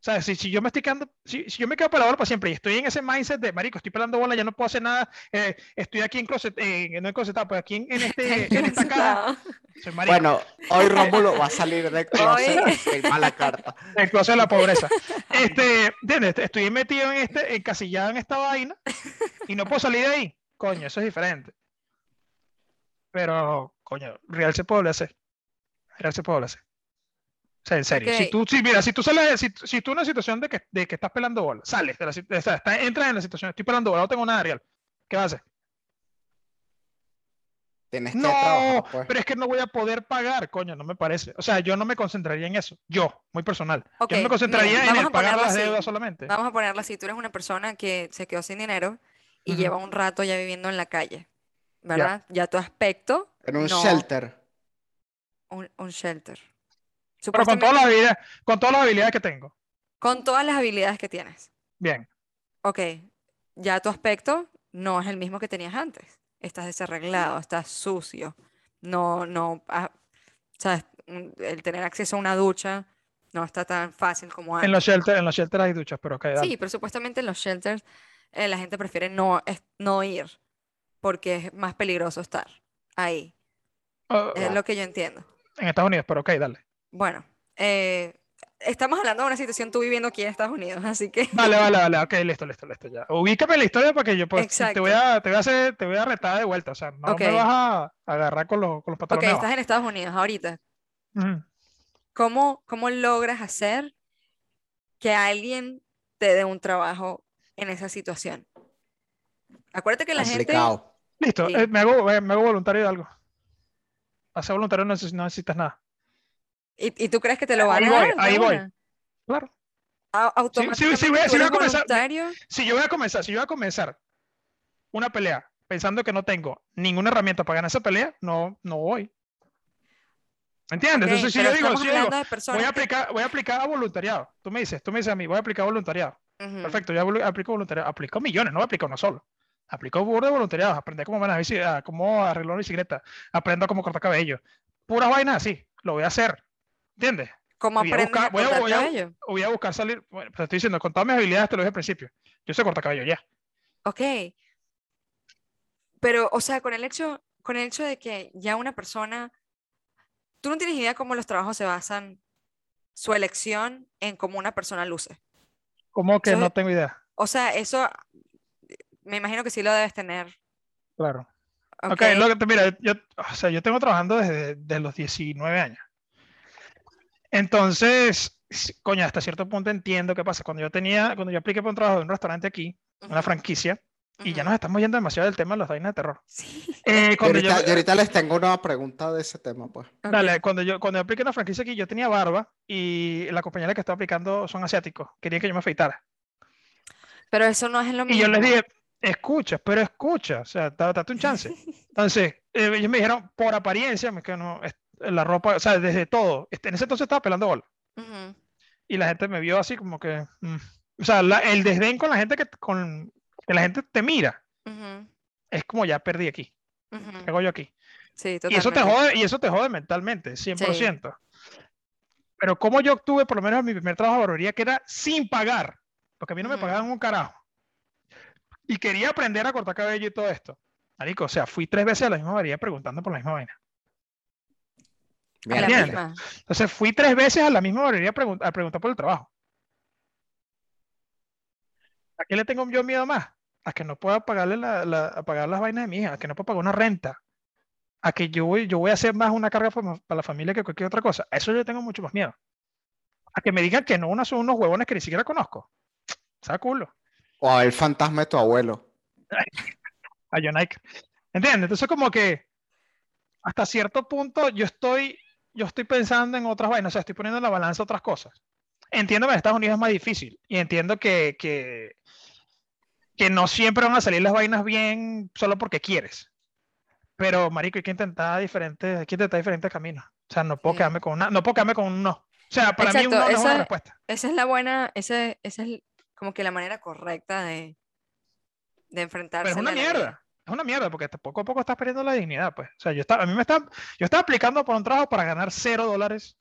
O sea, si, si yo me estoy quedando, si, si yo me quedo pelando bola para siempre y estoy en ese mindset de, marico, estoy pelando bola, ya no puedo hacer nada, eh, estoy aquí en closet, eh, no en closet, pues aquí en, en este, en esta soy marico, Bueno, hoy Rómulo va a salir de closet Hoy- y firma la carta. el closet de la pobreza. Este, ¿entiendes? Estoy metido en este, encasillado en esta vaina y no puedo salir de ahí. Coño, eso es diferente. Pero, coño, real se puede hacer. Real se puede hacer. O sea, en serio. Si tú, si, mira, si tú sales, si, si tú en una situación de que, de que estás pelando bola, sales de la sit- o sea, estás- entras en la situación, estoy pelando bola, no tengo nada real. ¿Qué vas a hacer? Tienes que No, trabajar, pues. pero es que no voy a poder pagar, coño, no me parece. O sea, yo no me concentraría en eso. Yo, muy personal. Yo no me mira, concentraría en el pagar las así. deudas solamente. Vamos a ponerlo así, tú eres una persona que se quedó sin dinero y lleva un rato ya viviendo en la calle, ¿verdad? Ya tu aspecto, En un no, shelter. un, un shelter. Pero con todas las habilidades, con todas las habilidades que tengo. con todas las habilidades que tienes. Bien. Ok, ya tu aspecto no es el mismo que tenías antes. Estás desarreglado, estás sucio. No, no, ah, sabes, el tener acceso a una ducha no está tan fácil como En antes. los shelters, en los shelters hay duchas, pero dale. Sí, pero supuestamente en los shelters eh, la gente prefiere no, es- no ir porque es más peligroso estar ahí. Ah, Es lo que yo entiendo. en Estados Unidos, pero ok, dale. Bueno, eh, estamos hablando de una situación tú viviendo aquí en Estados Unidos, así que Vale, vale, vale, ok, listo, listo, listo, ya. Ubícame la historia para que yo pues, te voy a, te voy a hacer, te voy a retar de vuelta, o sea, no Ok. me vas a agarrar con los, con los ok, pantalones estás abajo. en Estados Unidos ahorita. ¿Cómo, cómo logras hacer que alguien te dé un trabajo en esa situación? Acuérdate que la gente... Listo, Sí. eh, me, hago, eh, me hago voluntario de algo. Hacer voluntario no, neces- no necesitas nada. ¿Y, y tú crees que te lo van Ahí a voy, dar? ahí voy. Claro. Sí, Automáticamente sí, sí voy a comenzar-. Si yo voy a comenzar, si yo voy a comenzar una pelea pensando que no tengo ninguna herramienta para ganar esa pelea, no, no voy. ¿Entiendes? Entonces, si yo digo, si yo digo, voy a aplicar, voy a aplicar a voluntariado. Tú me dices, tú me dices a mí, voy a aplicar voluntariado. Perfecto, yo aplico voluntariado. Aplico millones, no aplico uno solo. Aplico burro de voluntariado, aprender cómo manejar bici, a cómo arreglar una bicicleta, aprendo cómo cortar cabello. Puras vainas así, lo voy a hacer. ¿Entiendes? ¿Cómo voy a aprendes a buscar- voy a- cortar voy a- cabello? O voy a buscar salir, bueno, te estoy diciendo, con todas mis habilidades te lo dije al principio. Yo sé cortar cabello ya. Ok. Pero, o sea, con el hecho, con el hecho de que ya una persona, tú no tienes idea cómo los trabajos se basan, su elección en cómo una persona luce. ¿Cómo que Eso- no tengo idea? O sea, eso me imagino que sí lo debes tener. Claro. Ok, Ok. lo que te- mira, yo, o sea, yo tengo trabajando desde, desde los 19 años. Entonces, coño, hasta cierto punto entiendo qué pasa. Cuando yo tenía, cuando yo apliqué para un trabajo en un restaurante aquí, una franquicia, y ya nos estamos yendo demasiado del tema de las vainas de terror. Sí. Eh, Y cuando yo, ahorita, y ahorita les tengo una pregunta de ese tema, pues. dale, cuando yo, cuando yo apliqué una franquicia aquí, yo tenía barba y la compañera que estaba aplicando son asiáticos. Querían que yo me afeitara. Pero eso no es lo Y mismo. yo les dije, escucha, pero escucha, o sea, da- date un chance. Entonces, eh, ellos me dijeron, por apariencia, me que no, la ropa, o sea, desde todo. Este, En ese entonces estaba pelando bola. Ujú, Y la gente me vio así como que, mm, o sea, la- el desdén con la gente que, con, que la gente te mira, es como ya perdí aquí. ujú. ¿Qué hago yo aquí? Sí, Y eso te jode, y eso te jode mentalmente, 100%. Pero como yo obtuve por lo menos mi primer trabajo de barbería que era sin pagar, porque a mí no me pagaban un carajo. Y quería aprender a cortar cabello y todo esto. Marico, o sea, fui tres veces a la misma barbería preguntando por la misma vaina. A la Entiende. misma. Entonces fui tres veces a la misma barbería a, pregun- a preguntar por el trabajo. ¿A qué le tengo yo miedo más? A que no pueda pagarle la, la- a pagar las vainas de mi hija, a que no pueda pagar una renta, a que yo voy, yo voy a hacer más una carga para, la familia que cualquier otra cosa. A eso yo tengo mucho más miedo. A que me digan que no, unos son unos huevones que ni siquiera conozco. Saca culo. O a ver el fantasma de tu abuelo. a John Ike. ¿Entiendes? Entonces como que hasta cierto punto yo estoy, yo estoy pensando en otras vainas, o sea, estoy poniendo en la balanza otras cosas. Entiendo que en Estados Unidos es más difícil y entiendo que, que, que no siempre van a salir las vainas bien solo porque quieres. Pero, marico, hay que intentar diferentes, hay que intentar diferentes caminos. O sea, no puedo Sí. quedarme con una, no puedo quedarme con un no. O sea, para mí un Exacto, no no es una esa- respuesta. Esa es la buena, ese, esa es como que la manera correcta de, de enfrentarse Pero es una mierda. Es una mierda porque te- poco a poco estás perdiendo la dignidad, pues. O sea, yo estaba, a mí me estaba, yo estaba aplicando por un trabajo para ganar cero dólares.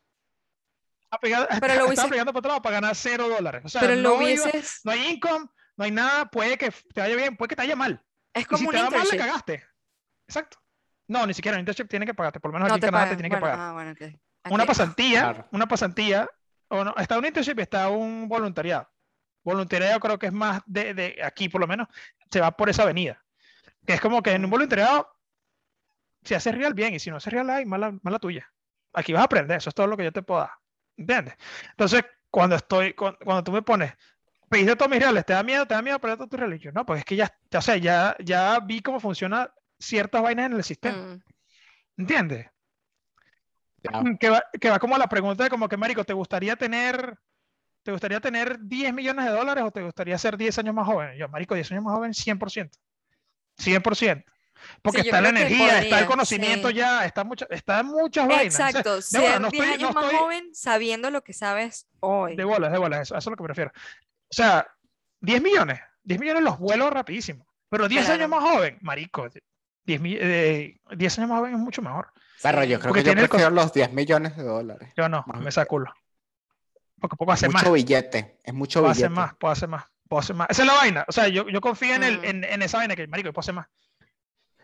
Aplica- Pero lo hubiese- aplicando por un trabajo para ganar cero dólares. O sea, Pero lo no, iba- hubieses, no hay income, no hay nada, puede que te vaya bien, puede que te vaya mal. es Y como si un te va mal, le internship. cagaste. Exacto. No, ni siquiera un internship tiene que pagarte, por lo menos No aquí te en Canadá te pagan. tienen que Bueno, pagar. ah, bueno. Una pasantía, Claro. una pasantía, o no, está un internship y está un voluntariado. Voluntariado creo que es más de, de aquí, por lo menos, se va por esa avenida. Que es como que en un Mm. voluntariado, si haces real bien y si no haces real, hay mala, mala tuya. Aquí vas a aprender, eso es todo lo que yo te puedo dar. ¿Entiendes? Entonces, cuando estoy, cuando, cuando tú me pones, pediste todos mis reales, ¿te da miedo? ¿Te da miedo perder todos tus reales? Yo, no, pues es que ya, ya, o sea, ya, ya vi cómo funciona ciertas vainas en el sistema. Mm, ¿Entiendes? Ya. que va, que va como a la pregunta de como que, marico, ¿te gustaría tener, te gustaría tener 10 millones de dólares o te gustaría ser 10 años más joven? Yo, marico, 10 años más joven, 100%. 100%. Porque Sí, está la energía, está el podría, conocimiento sí. ya, está, mucha, está muchas vainas. O sea, Exacto, ser bola, no 10 estoy- no años más estoy- joven sabiendo lo que sabes hoy. de bolas, de bolas, eso, eso es lo que prefiero. O sea, 10 millones, 10 millones los vuelo rapidísimo. Pero 10 años Claro. más joven, marico, 10, mi- eh, 10 años más joven es mucho mejor. Pero Sí. yo creo Porque que yo prefiero los 10 millones de dólares. Yo no, Más me bien. saco culo. Porque poco hacer más. Mucho billete. Es mucho puedo billete. hacer más, puedo hacer más, puedo hacer más. Esa es la vaina. O sea, yo, yo confío en, el, en, en esa vaina que, marico, yo puedo hacer más.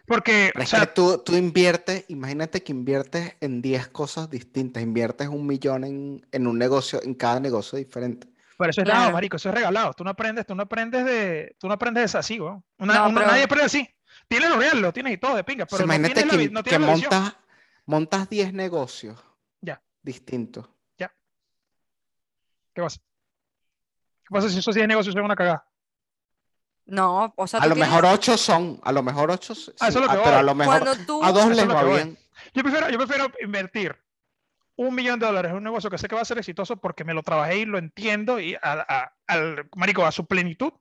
Porque, Pero o es sea, que tú, tú inviertes, imagínate que inviertes en 10 cosas distintas, inviertes un millón en, en un negocio, en cada negocio diferente. por eso es dado, Claro. marico, eso es regalado. Tú no aprendes, tú no aprendes de, tú no aprendes de así. Una- No, una- pero- Nadie aprende así. Tienes lo real, lo tienes y todo de pinga, O sea, pero no imagínate la, que, vi- no que la montas, montas 10 negocios Ya. distintos. ¿Qué pasa? ¿Qué pasa si esos 10 negocios son una cagada? No, o sea, A lo tienes- mejor 8 son, a lo mejor 8 Ah, eso es lo que pero voy. a lo mejor tú, a dos les va bien. Yo prefiero, yo prefiero invertir un millón de dólares en un negocio que sé que va a ser exitoso porque me lo trabajé y lo entiendo y a- a- al, marico, a su plenitud,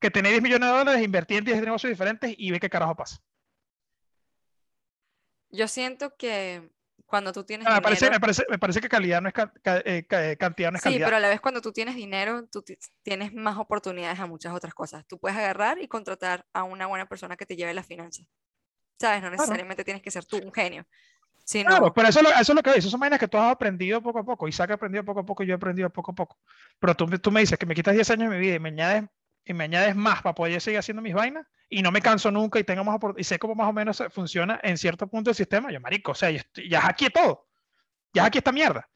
que tener 10 millones de dólares, invertir en 10 negocios diferentes y ver qué carajo pasa. yo siento que cuando tú tienes Ah, me, parece, dinero, me, parece, me parece que calidad no es ca- ca- eh, ca- eh, cantidad, no es sí, calidad. pero a la vez cuando tú tienes dinero, tú ti- tienes más oportunidades a muchas otras cosas. Tú puedes agarrar y contratar a una buena persona que te lleve las finanzas. ¿Sabes? No necesariamente tienes que ser tú un genio, sino Claro, pero eso, eso es lo que dices, son vainas que tú has aprendido poco a poco, Isaac ha aprendido poco a poco, yo he aprendido poco a poco. Pero tú, tú me dices que me quitas 10 años de mi vida y me añades, y me añades más para poder seguir haciendo mis vainas y no me canso nunca y tengo más y sé cómo más o menos funciona en cierto punto el sistema, yo marico, o sea, ya, estoy- ya aquí todo, ya aquí esta mierda.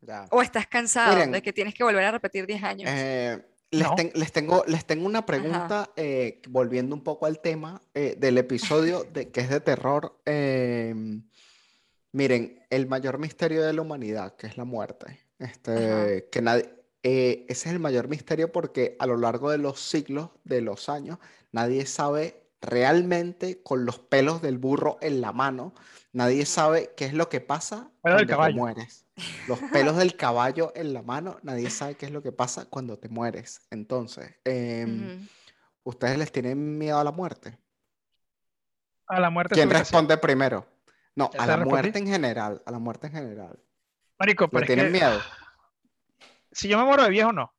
Ya. o estás cansado Miren, de que tienes que volver a repetir 10 años. Eh, les, No. ten- les tengo, les tengo una pregunta, eh, volviendo un poco al tema eh, del episodio de, que es de terror. eh, miren, el mayor misterio de la humanidad, que es la muerte. Este, que nadie, eh, ese es el mayor misterio porque a lo largo de los siglos, de los años, nadie sabe realmente con los pelos del burro en la mano, nadie sabe qué es lo que pasa cuando te mueres. Los pelos del caballo en la mano, nadie sabe qué es lo que pasa cuando te mueres. Entonces, em. ¿ustedes les tienen miedo a la muerte? A la muerte ¿Quién responde primero? No, a la respondí. muerte en general, a la muerte en general. Marico, pero ¿Le es tienen que miedo? Si yo me muero de viejo, no.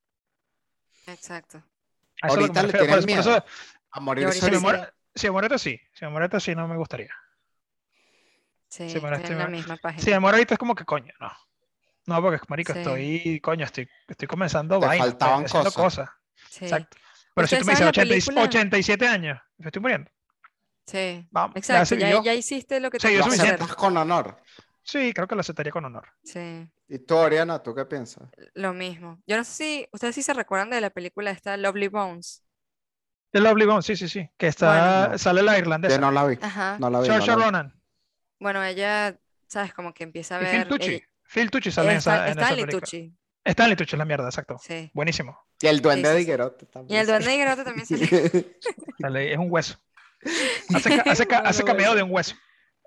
Exacto. Eso Ahorita me le por miedo eso, A Yo ahorita si me sí. muero, si me muero sí. Si me muero sí, no me gustaría. Sí, Sí, bueno, estoy en la me- misma Si página. me muero ahorita es como que coño, no. No, porque marico, Sí. estoy, coño, estoy, estoy comenzando Te vaina, faltaban haciendo cosas. cosas. Sí, Exacto. Pero si ¿Ustedes tú me dices saben la 80 y- película? 87 años, me estoy muriendo. sí. Vamos, ya Exacto, ya, hiciste lo que Sí, te yo hacer. aceptas con honor. Sí, creo que lo aceptaría con honor. Sí, ¿Y tú, Oriana, tú qué piensas? lo mismo. Yo no sé si ustedes sí se recuerdan de la película esta Lovely Bones. The Lovely Bones, sí, sí, sí. Que está, Bueno. sale la Yo irlandesa. no la vi. Ajá. No la vi. no Saoirse. Ronan. Bueno, ella, ¿sabes? Como que empieza a Y Phil ver. Tucci. ella- Phil Tucci sale en Está- esa, en esa Stanley película. Tucci. Stanley Tucci es la mierda, exacto. Sí. Buenísimo. Y el duende Sí, de sí, sí. Higuerote Y también. el duende de Garota también sale. Sale- es un hueso. Hace, hace, cameo de un hueso.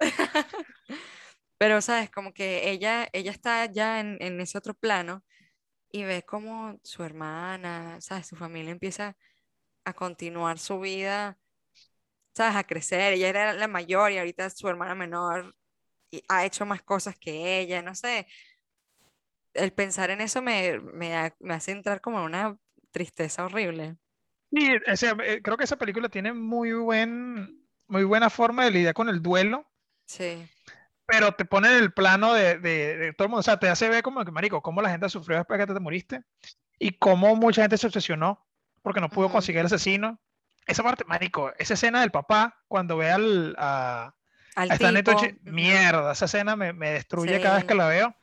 Pero, ¿sabes? Como que ella, ella está ya en, en ese otro plano y ve como su hermana, ¿sabes? Su familia empieza a continuar su vida, ¿sabes? A crecer. Ella era la mayor y ahorita su hermana menor y ha hecho más cosas que ella, no sé. El pensar en eso me, me, me hace entrar como en una tristeza horrible. Y ese- eh, creo que esa película tiene muy buen, muy buena forma de lidiar con el duelo, Sí, pero te pone en el plano de, de- de todo el mundo. O sea, te hace ver como que, marico, cómo la gente sufrió después de que te moriste y cómo mucha gente se obsesionó porque no pudo Ujú. conseguir al asesino. Esa parte, marico, esa escena del papá cuando ve al, a, al a tipo, ujú, mierda, esa escena me, me destruye cada vez que Sí. la veo.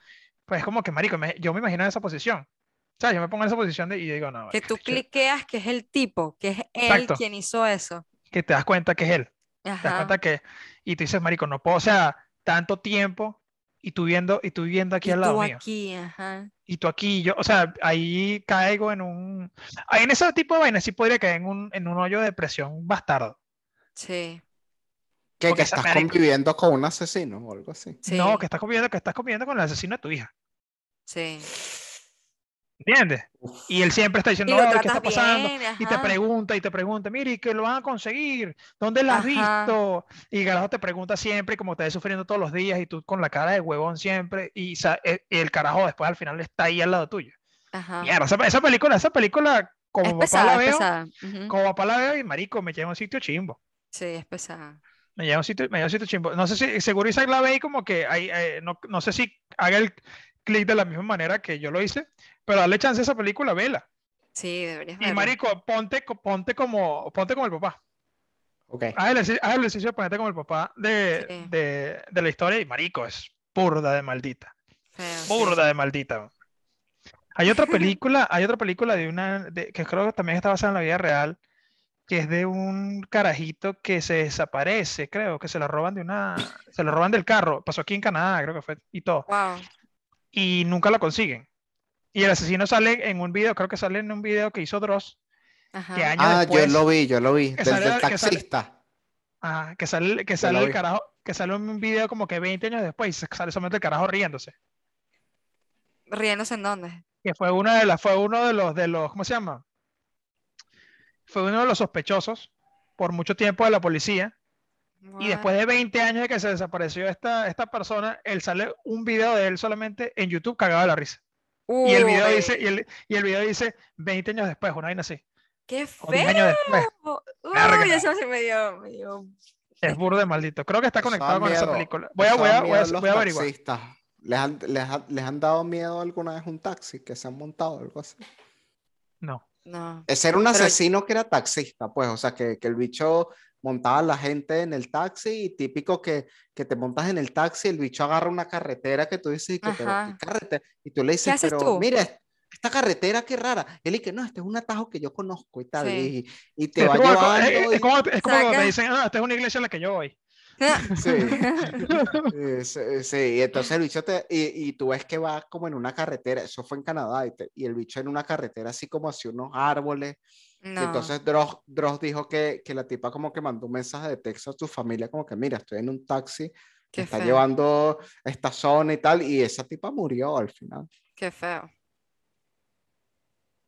Pues es como que, marico, me- yo me imagino en esa posición. O sea, yo me pongo en esa posición de, y digo, no, Que tú chico- cliqueas que es el tipo, que es él Exacto. quien hizo eso. que te das cuenta que es él. Te das Ajá. cuenta que, y tú dices, marico, no puedo, o sea, tanto tiempo y tú viendo, y tú viviendo aquí Y al lado tú mío. aquí, ajá. Y tú aquí, y yo, o sea, ahí caigo en un, ahí en ese tipo de vainas sí podría caer en un, en un hoyo de depresión bastardo. Sí, Que, estás marico- conviviendo con un asesino o algo así. sí, No, que estás conviviendo, que estás conviviendo con el asesino de tu hija. sí. ¿Entiendes? Y él siempre está diciendo, lo "Ay, ¿qué está pasando? bien, Y te pregunta y te pregunta, mire, ¿y que lo van a conseguir? ¿Dónde la has Ajá. visto? Y Garajo te pregunta siempre, y como te ves sufriendo todos los días, y tú con la cara de huevón siempre, y, e- y el carajo después al final está ahí al lado tuyo. Ajá. Mierda, esa, esa película, esa película, como Es papá pesada, la veo, como papá la veo, y marico, me lleva a un sitio chimbo. Sí, es pesada. Me lleva a un sitio, me lleva a un sitio chimbo. No sé si, seguro Isaac la ve y como que hay, eh, no, no sé si haga el clic de la misma manera que yo lo hice, pero dale chance a esa película, vela. Sí, deberías Y marico, ponte, ponte como, ponte como el papá. Ok. Haz el, ejercicio- haz el ejercicio de ponerte como el papá de, Sí. de, de la historia y marico, es burda de maldita. Feo, sí. Burda de maldita. Hay otra película, hay otra película de una, de- que creo que también está basada en la vida real, que es de un carajito que se desaparece, creo, que se lo roban de una, se lo roban del carro. Pasó aquí en Canadá, creo que fue, y todo. Wow. Y nunca lo consiguen. Y el asesino sale en un video, creo que sale en un video que hizo Dross, que Ajá. años Ah, después. yo lo vi, yo lo vi. que sale que sale- taxista. Ajá, que sale, que sale el carajo, que sale en un video como que 20 años después y sale solamente el carajo riéndose. ¿Riéndose en dónde? Que fue una de las, fue uno de los, de los, ¿cómo se llama? Fue uno de los sospechosos por mucho tiempo de la policía. Y después de 20 años de que se desapareció esta, esta persona, él sale un video de él solamente en YouTube cagado de la risa. Y el video dice, y el, y el video dice 20 años después, una vaina así. ¡Qué O 10 feo! años después. Uy, Verga. eso sí me dio, me dio- Es burro de maldito. Creo que está conectado con esa película. Voy a, voy a, voy a, voy a averiguar. ¿Les han, les, ha- les han dado miedo alguna vez un taxi que se han montado algo así? No. No. Ese era un Pero- asesino que era taxista, pues, o sea, que, que el bicho montaba la gente en el taxi y típico que, que te montas en el taxi, el bicho agarra una carretera que tú dices, y que, pero, ¿qué Ajá. carretera? Y tú le dices, haces pero tú? mire, esta carretera qué rara. Y él dice, no, este es un atajo que yo conozco y tal. Sí. Y, y te Es va como, llevando. es- y- es como, es como cuando Saca. te dicen, ah, esta es una iglesia a la que yo voy. Sí. Sí, sí, y entonces el bicho te, y, y tú ves que va como en una carretera, eso fue en Canadá, y, te- y el bicho en una carretera así como hacia unos árboles, y No. entonces Dross, Dross dijo que, que la tipa como que mandó un mensaje de texto a su familia como que mira, estoy en un taxi, Qué me está feo. llevando a esta zona y tal, y esa tipa murió al final. Qué feo.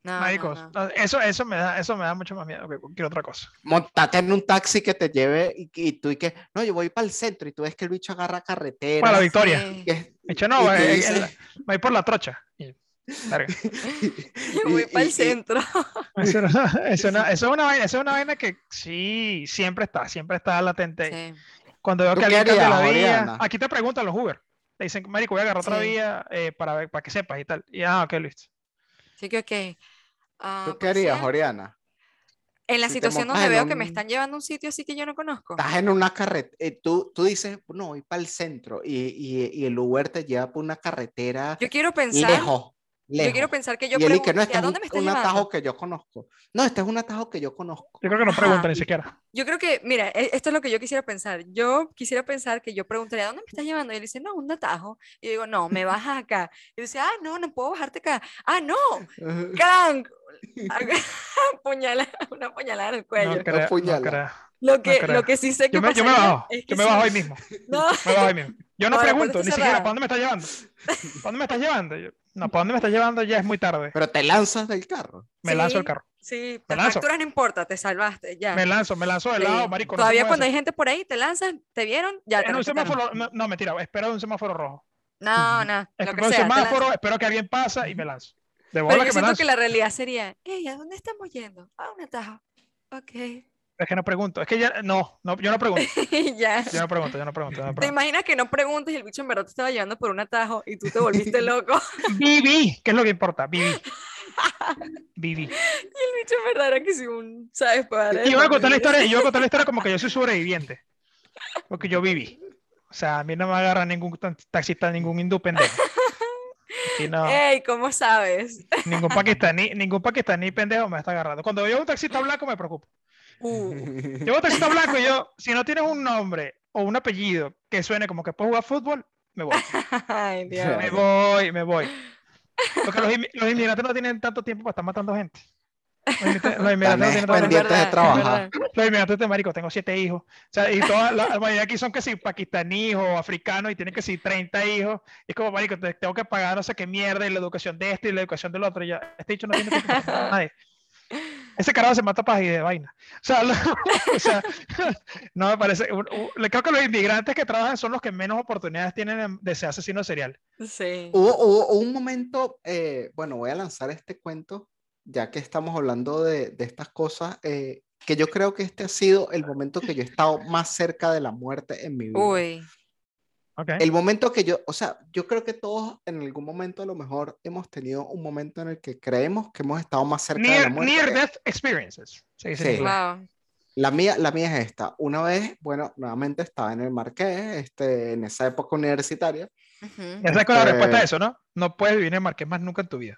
No, no, Maricos, no. no, Eso, eso, me da, eso me da mucho más miedo que cualquier otra cosa. Montate en un taxi que te lleve y, y tú y que, no, yo voy para el centro y tú ves que el bicho agarra carretera. Para la victoria. Sí. que- y no, tú eh, eh, por la trocha. Y- voy para el centro. Eso, no- eso no- eso es una vaina, eso es una vaina que sí, siempre está, siempre está latente. Sí. Cuando veo ¿Tú que qué alguien cambia la harías, vía, aquí te preguntan los Uber. Te dicen, Marico, voy a agarrar otra Sí. vía eh, para, ver- para que sepas y tal. Y ah, ok, listo. Así que, ok. Ah, ¿Tú qué pues harías, sí, Oriana? En la si situación donde veo que me están llevando a un sitio así que yo no conozco. Estás en una carretera, tú, tú dices, no, voy para el centro y, y, y el Uber te lleva por una carretera Yo quiero pensar, lejos, yo quiero lejos. pensar que yo y él dice, no, este ¿a es dónde un, me estás un llevando? atajo que yo conozco. No, este es un atajo que yo conozco. Yo creo que no Ajá. preguntan ni siquiera. Yo creo que, mira, e- esto es lo que yo quisiera pensar. Yo quisiera pensar que yo preguntaría, ¿dónde me estás llevando? Y él dice, no, un atajo. Y yo digo, no, me bajas acá. Y dice, ah, no, no puedo bajarte acá. Ah, no, ¡crank! Puñala, una puñalada en el cuello. No creo, no. Lo que, creo. lo que sí sé que Yo me, yo me bajo, es que yo me bajo ahí mismo. No, Me bajo ahí mismo. Yo no, No, pregunto está ni siquiera, cerrada. ¿para dónde me estás llevando? ¿Para dónde me estás llevando? Yo, no, ¿para dónde me estás llevando? Ya es muy tarde. Pero te lanzas del carro. Me lanzo el Sí. carro. sí, Me las lanzo. fracturas no importa, te salvaste, ya. Me lanzo, me lanzo del Sí. lado, marico. Todavía cuando hay gente por ahí, te lanzas, te vieron, ya te En un respetaron. semáforo, no, no, mentira, espero un semáforo rojo. No, no, que Espero un sea, te semáforo, espero que alguien pasa y me lanzo. De Pero yo que me siento lanzo. que la realidad sería, hey, ¿a dónde estamos yendo? A un atajo. Ok. Es que no pregunto. Es que ya, no, no, yo no pregunto. Ya. Yo no pregunto, yo no pregunto. Yo no ¿Te pregunto. imaginas que no preguntes y el bicho en verdad te estaba llevando por un atajo y tú te volviste loco? Viví, ¿qué es lo que importa? Viví. Viví. Y el bicho en verdad era que si un, ¿sabes? Para Y yo voy a contar la historia, yo voy a contar la historia como que yo soy sobreviviente. Porque yo viví. O sea, a mí no me agarra ningún taxista, ningún hindú pendejo. No, Ey, ¿cómo sabes? ningún pakistaní, ningún pakistaní pendejo me está agarrando. Cuando veo un taxista blanco me preocupo. Uh, Yo blanco y yo, si no tienes un nombre o un apellido que suene como que puedes jugar fútbol, me voy. ay, Dios. Me voy, me voy. Porque los, inmi- los inmigrantes no tienen tanto tiempo para estar matando gente. Los inmigrantes- no Están tienen tanto de trabajar. Los inmigrantes de marico, tengo siete hijos. O sea, y toda la, la mayoría aquí son que si pakistaníes o africanos y tienen que si 30 hijos. Y es como, marico, te- tengo que pagar no sé qué mierda y la educación de este y la educación del otro. Y ya, este dicho no tiene tiempo para matar a nadie. Ese carajo se mata para y de vaina. O sea, lo- o sea, no me parece. creo que los inmigrantes que trabajan son los que menos oportunidades tienen de ser asesinos serial. Sí. Hubo, hubo- hubo un momento, eh, bueno, voy a lanzar este cuento, ya que estamos hablando de, de estas cosas, eh, que yo creo que este ha sido el momento que yo he estado más cerca de la muerte en mi vida. Uy, ¿ok? El momento que yo, o sea, yo creo que todos en algún momento a lo mejor hemos tenido un momento en el que creemos que hemos estado más cerca de la Near, muerte. near death experiences. Sí. inglés. wow. La mía, la mía es esta. Una vez, bueno, nuevamente estaba en el Marqués, este, en esa época universitaria. Ya sabes cuál es la respuesta a Este- eso, ¿no? No puedes vivir en Marqués más nunca en tu vida.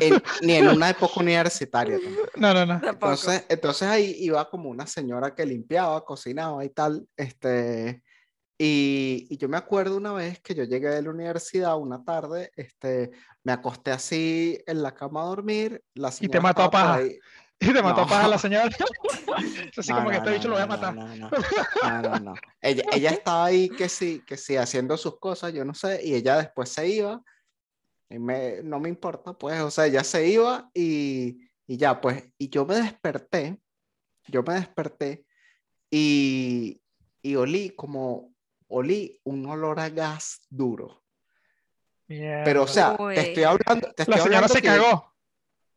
en- ni en una época universitaria tampoco. No, no, no. Entonces, entonces ahí iba como una señora que limpiaba, cocinaba y tal. Este, y, y yo me acuerdo una vez que yo llegué de la universidad una tarde, este, me acosté así en la cama a dormir. La te señora mató a paja. ahí. Y te mató No. para la señora. Así No, como que no, este no, bicho lo voy a matar. No, no, no, no, no. Ella, ella estaba ahí que sí, que sí, haciendo sus cosas, yo no sé, y ella después se iba, y me, no me importa, pues, o sea, ella se iba y, y ya, pues, y yo me desperté, yo me desperté y, y olí como, olí un olor a gas duro. Pero, o sea, Uy. te estoy hablando, te estoy la señora hablando se que- cagó.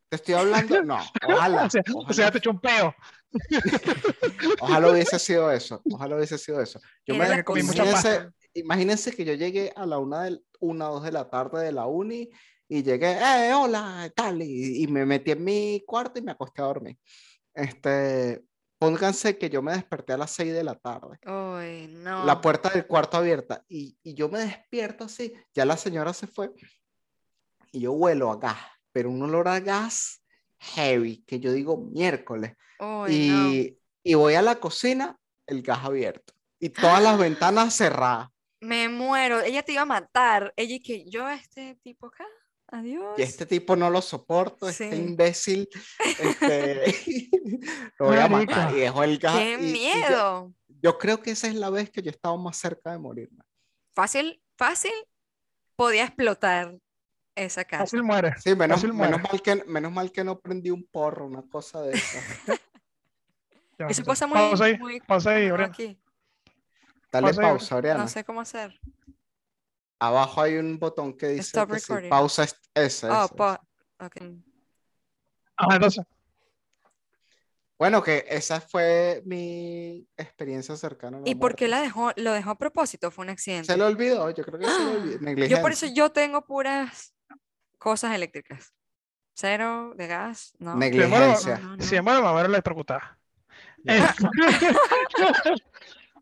te estoy hablando, no, ojalá, O sea, o ojalá sea, te echó un peo. Ojalá hubiese sido eso. Ojalá hubiese sido eso. Yo me comí imagínense, imagínense que yo llegué a la una, del, una o dos de la tarde de la uni y llegué, eh, hola, tal, y, y me metí en mi cuarto y me acosté a dormir. Este, pónganse que yo me desperté a las seis de la tarde. Uy, no. La puerta del cuarto abierta y, y yo me despierto así, ya la señora se fue y yo huelo a gas, pero un olor a gas heavy, que yo digo miércoles. Uy, no. Y, y voy a la cocina, el gas abierto. Y todas las ventanas cerradas. Me muero. Ella te iba a matar. Ella y que yo, este tipo acá. Adiós. Y este tipo no lo soporto, este imbécil. Este, lo voy a matar. Y dejó el gas. ¡Qué y- y yo- miedo! yo creo que esa es la vez que yo estaba más cerca de morirme. Fácil, fácil. Podía explotar esa casa. Fácil muere. Sí, menos, Fácil menos, muere. mal que, menos mal que no prendí un porro, una cosa de esa. Ya, Eso ya. pasa muy, Pausa ahí, muy pausa ahí, común Oriana. aquí. Dale Pausa pausa, Oriana. No sé cómo hacer. Abajo hay un botón que dice Stop que pausa es- ese, Oh, ese, po- ese. ok. Ajá, entonces. Bueno, que esa fue mi experiencia cercana. a la ¿Y por qué muerte. la dejó? ¿Lo dejó a propósito? Fue un accidente. Se le olvidó, yo creo que se le olvidó. Yo por eso Negligencia. yo tengo puras cosas eléctricas. Cero de gas, no. Negligencia. Si muero, me muero electrocutada.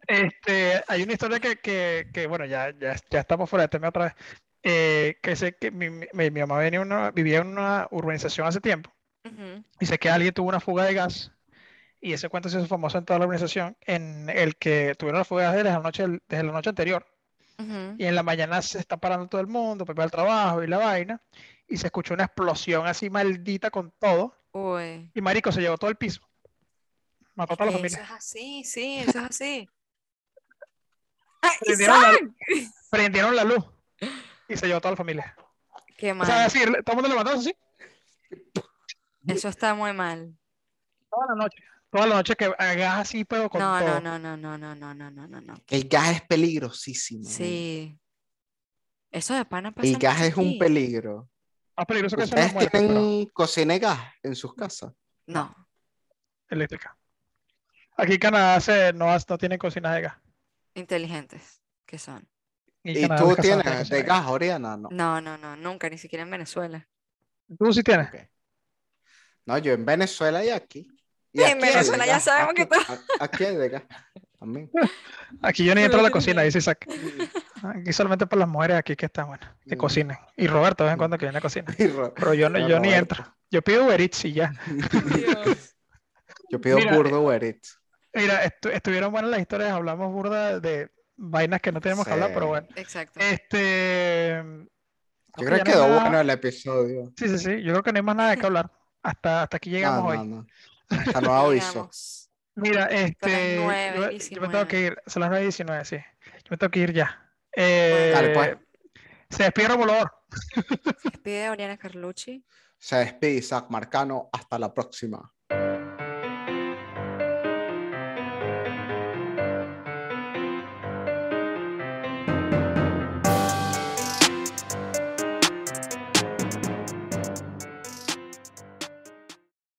Este, hay una historia que, que, que, bueno, ya, ya, ya estamos fuera de tema otra vez. Eh, que sé que mi, mi, mi mamá venía una- vivía en una urbanización hace tiempo Ujú. y sé que alguien tuvo una fuga de gas y ese cuento se hizo famoso en toda la urbanización en el que tuvieron la fuga de gas desde la noche, desde la noche anterior y en la mañana se está parando todo el mundo para al trabajo y la vaina y se escuchó una explosión así maldita con todo Uy. y marico se llevó todo el piso. Mató a toda la que Eso familia. es así, sí, eso es así. ¡Ay, Prendieron la, Isaac! prendieron la luz y se llevó toda la familia. Qué O sea, mal. así, todo el mundo levantó así Eso está muy mal. toda la noche. Toda la noche que hagas así, pero con No, todo. no, no, no, no, no, no, no, no, no. El gas es peligrosísimo. Sí. Eso de pana pasa El gas es un peligro. Más peligroso que ¿Ustedes muerte, pero tienen cocina y gas en sus casas? No. eléctrica. Aquí en Canadá se, no, no tienen cocina de gas. Inteligentes que son. Y, ¿Y Canadá tú tienes de gas, Oriana? No. No, no, no, nunca, ni siquiera en Venezuela. Tú sí tienes. No, yo en Venezuela y aquí. Y En aquí Venezuela ya sabemos que aquí- a- Aquí hay de gas también. Aquí yo ni entro a la cocina, dice Isaac. Aquí solamente para las mujeres aquí que están buenas, que Mm. cocinen. Y Roberto de vez en cuando que viene a cocinar. Pero yo, no- yo ni entro. Yo pido Uber Eats y ya. Yo pido Mira, burdo Uber Eats. Mira, estu- estuvieron buenas las historias, hablamos burda de vainas que no tenemos que hablar, pero bueno. Exacto. Este. Yo creo que quedó nada- bueno el episodio. Sí, sí, sí. Yo creo que no hay más nada qué hablar. Hasta, hasta aquí llegamos No, hoy. no, no. Hasta nuevo aviso. Llegamos. Mira, este. nueve yo, y yo me tengo que 19. ir. Son las 9 y 19, sí. Yo me tengo que ir ya. Eh, Dale, pues. Se despide Romulador. Se despide Oriana Carlucci. Se despide Isaac Marcano. Hasta la próxima.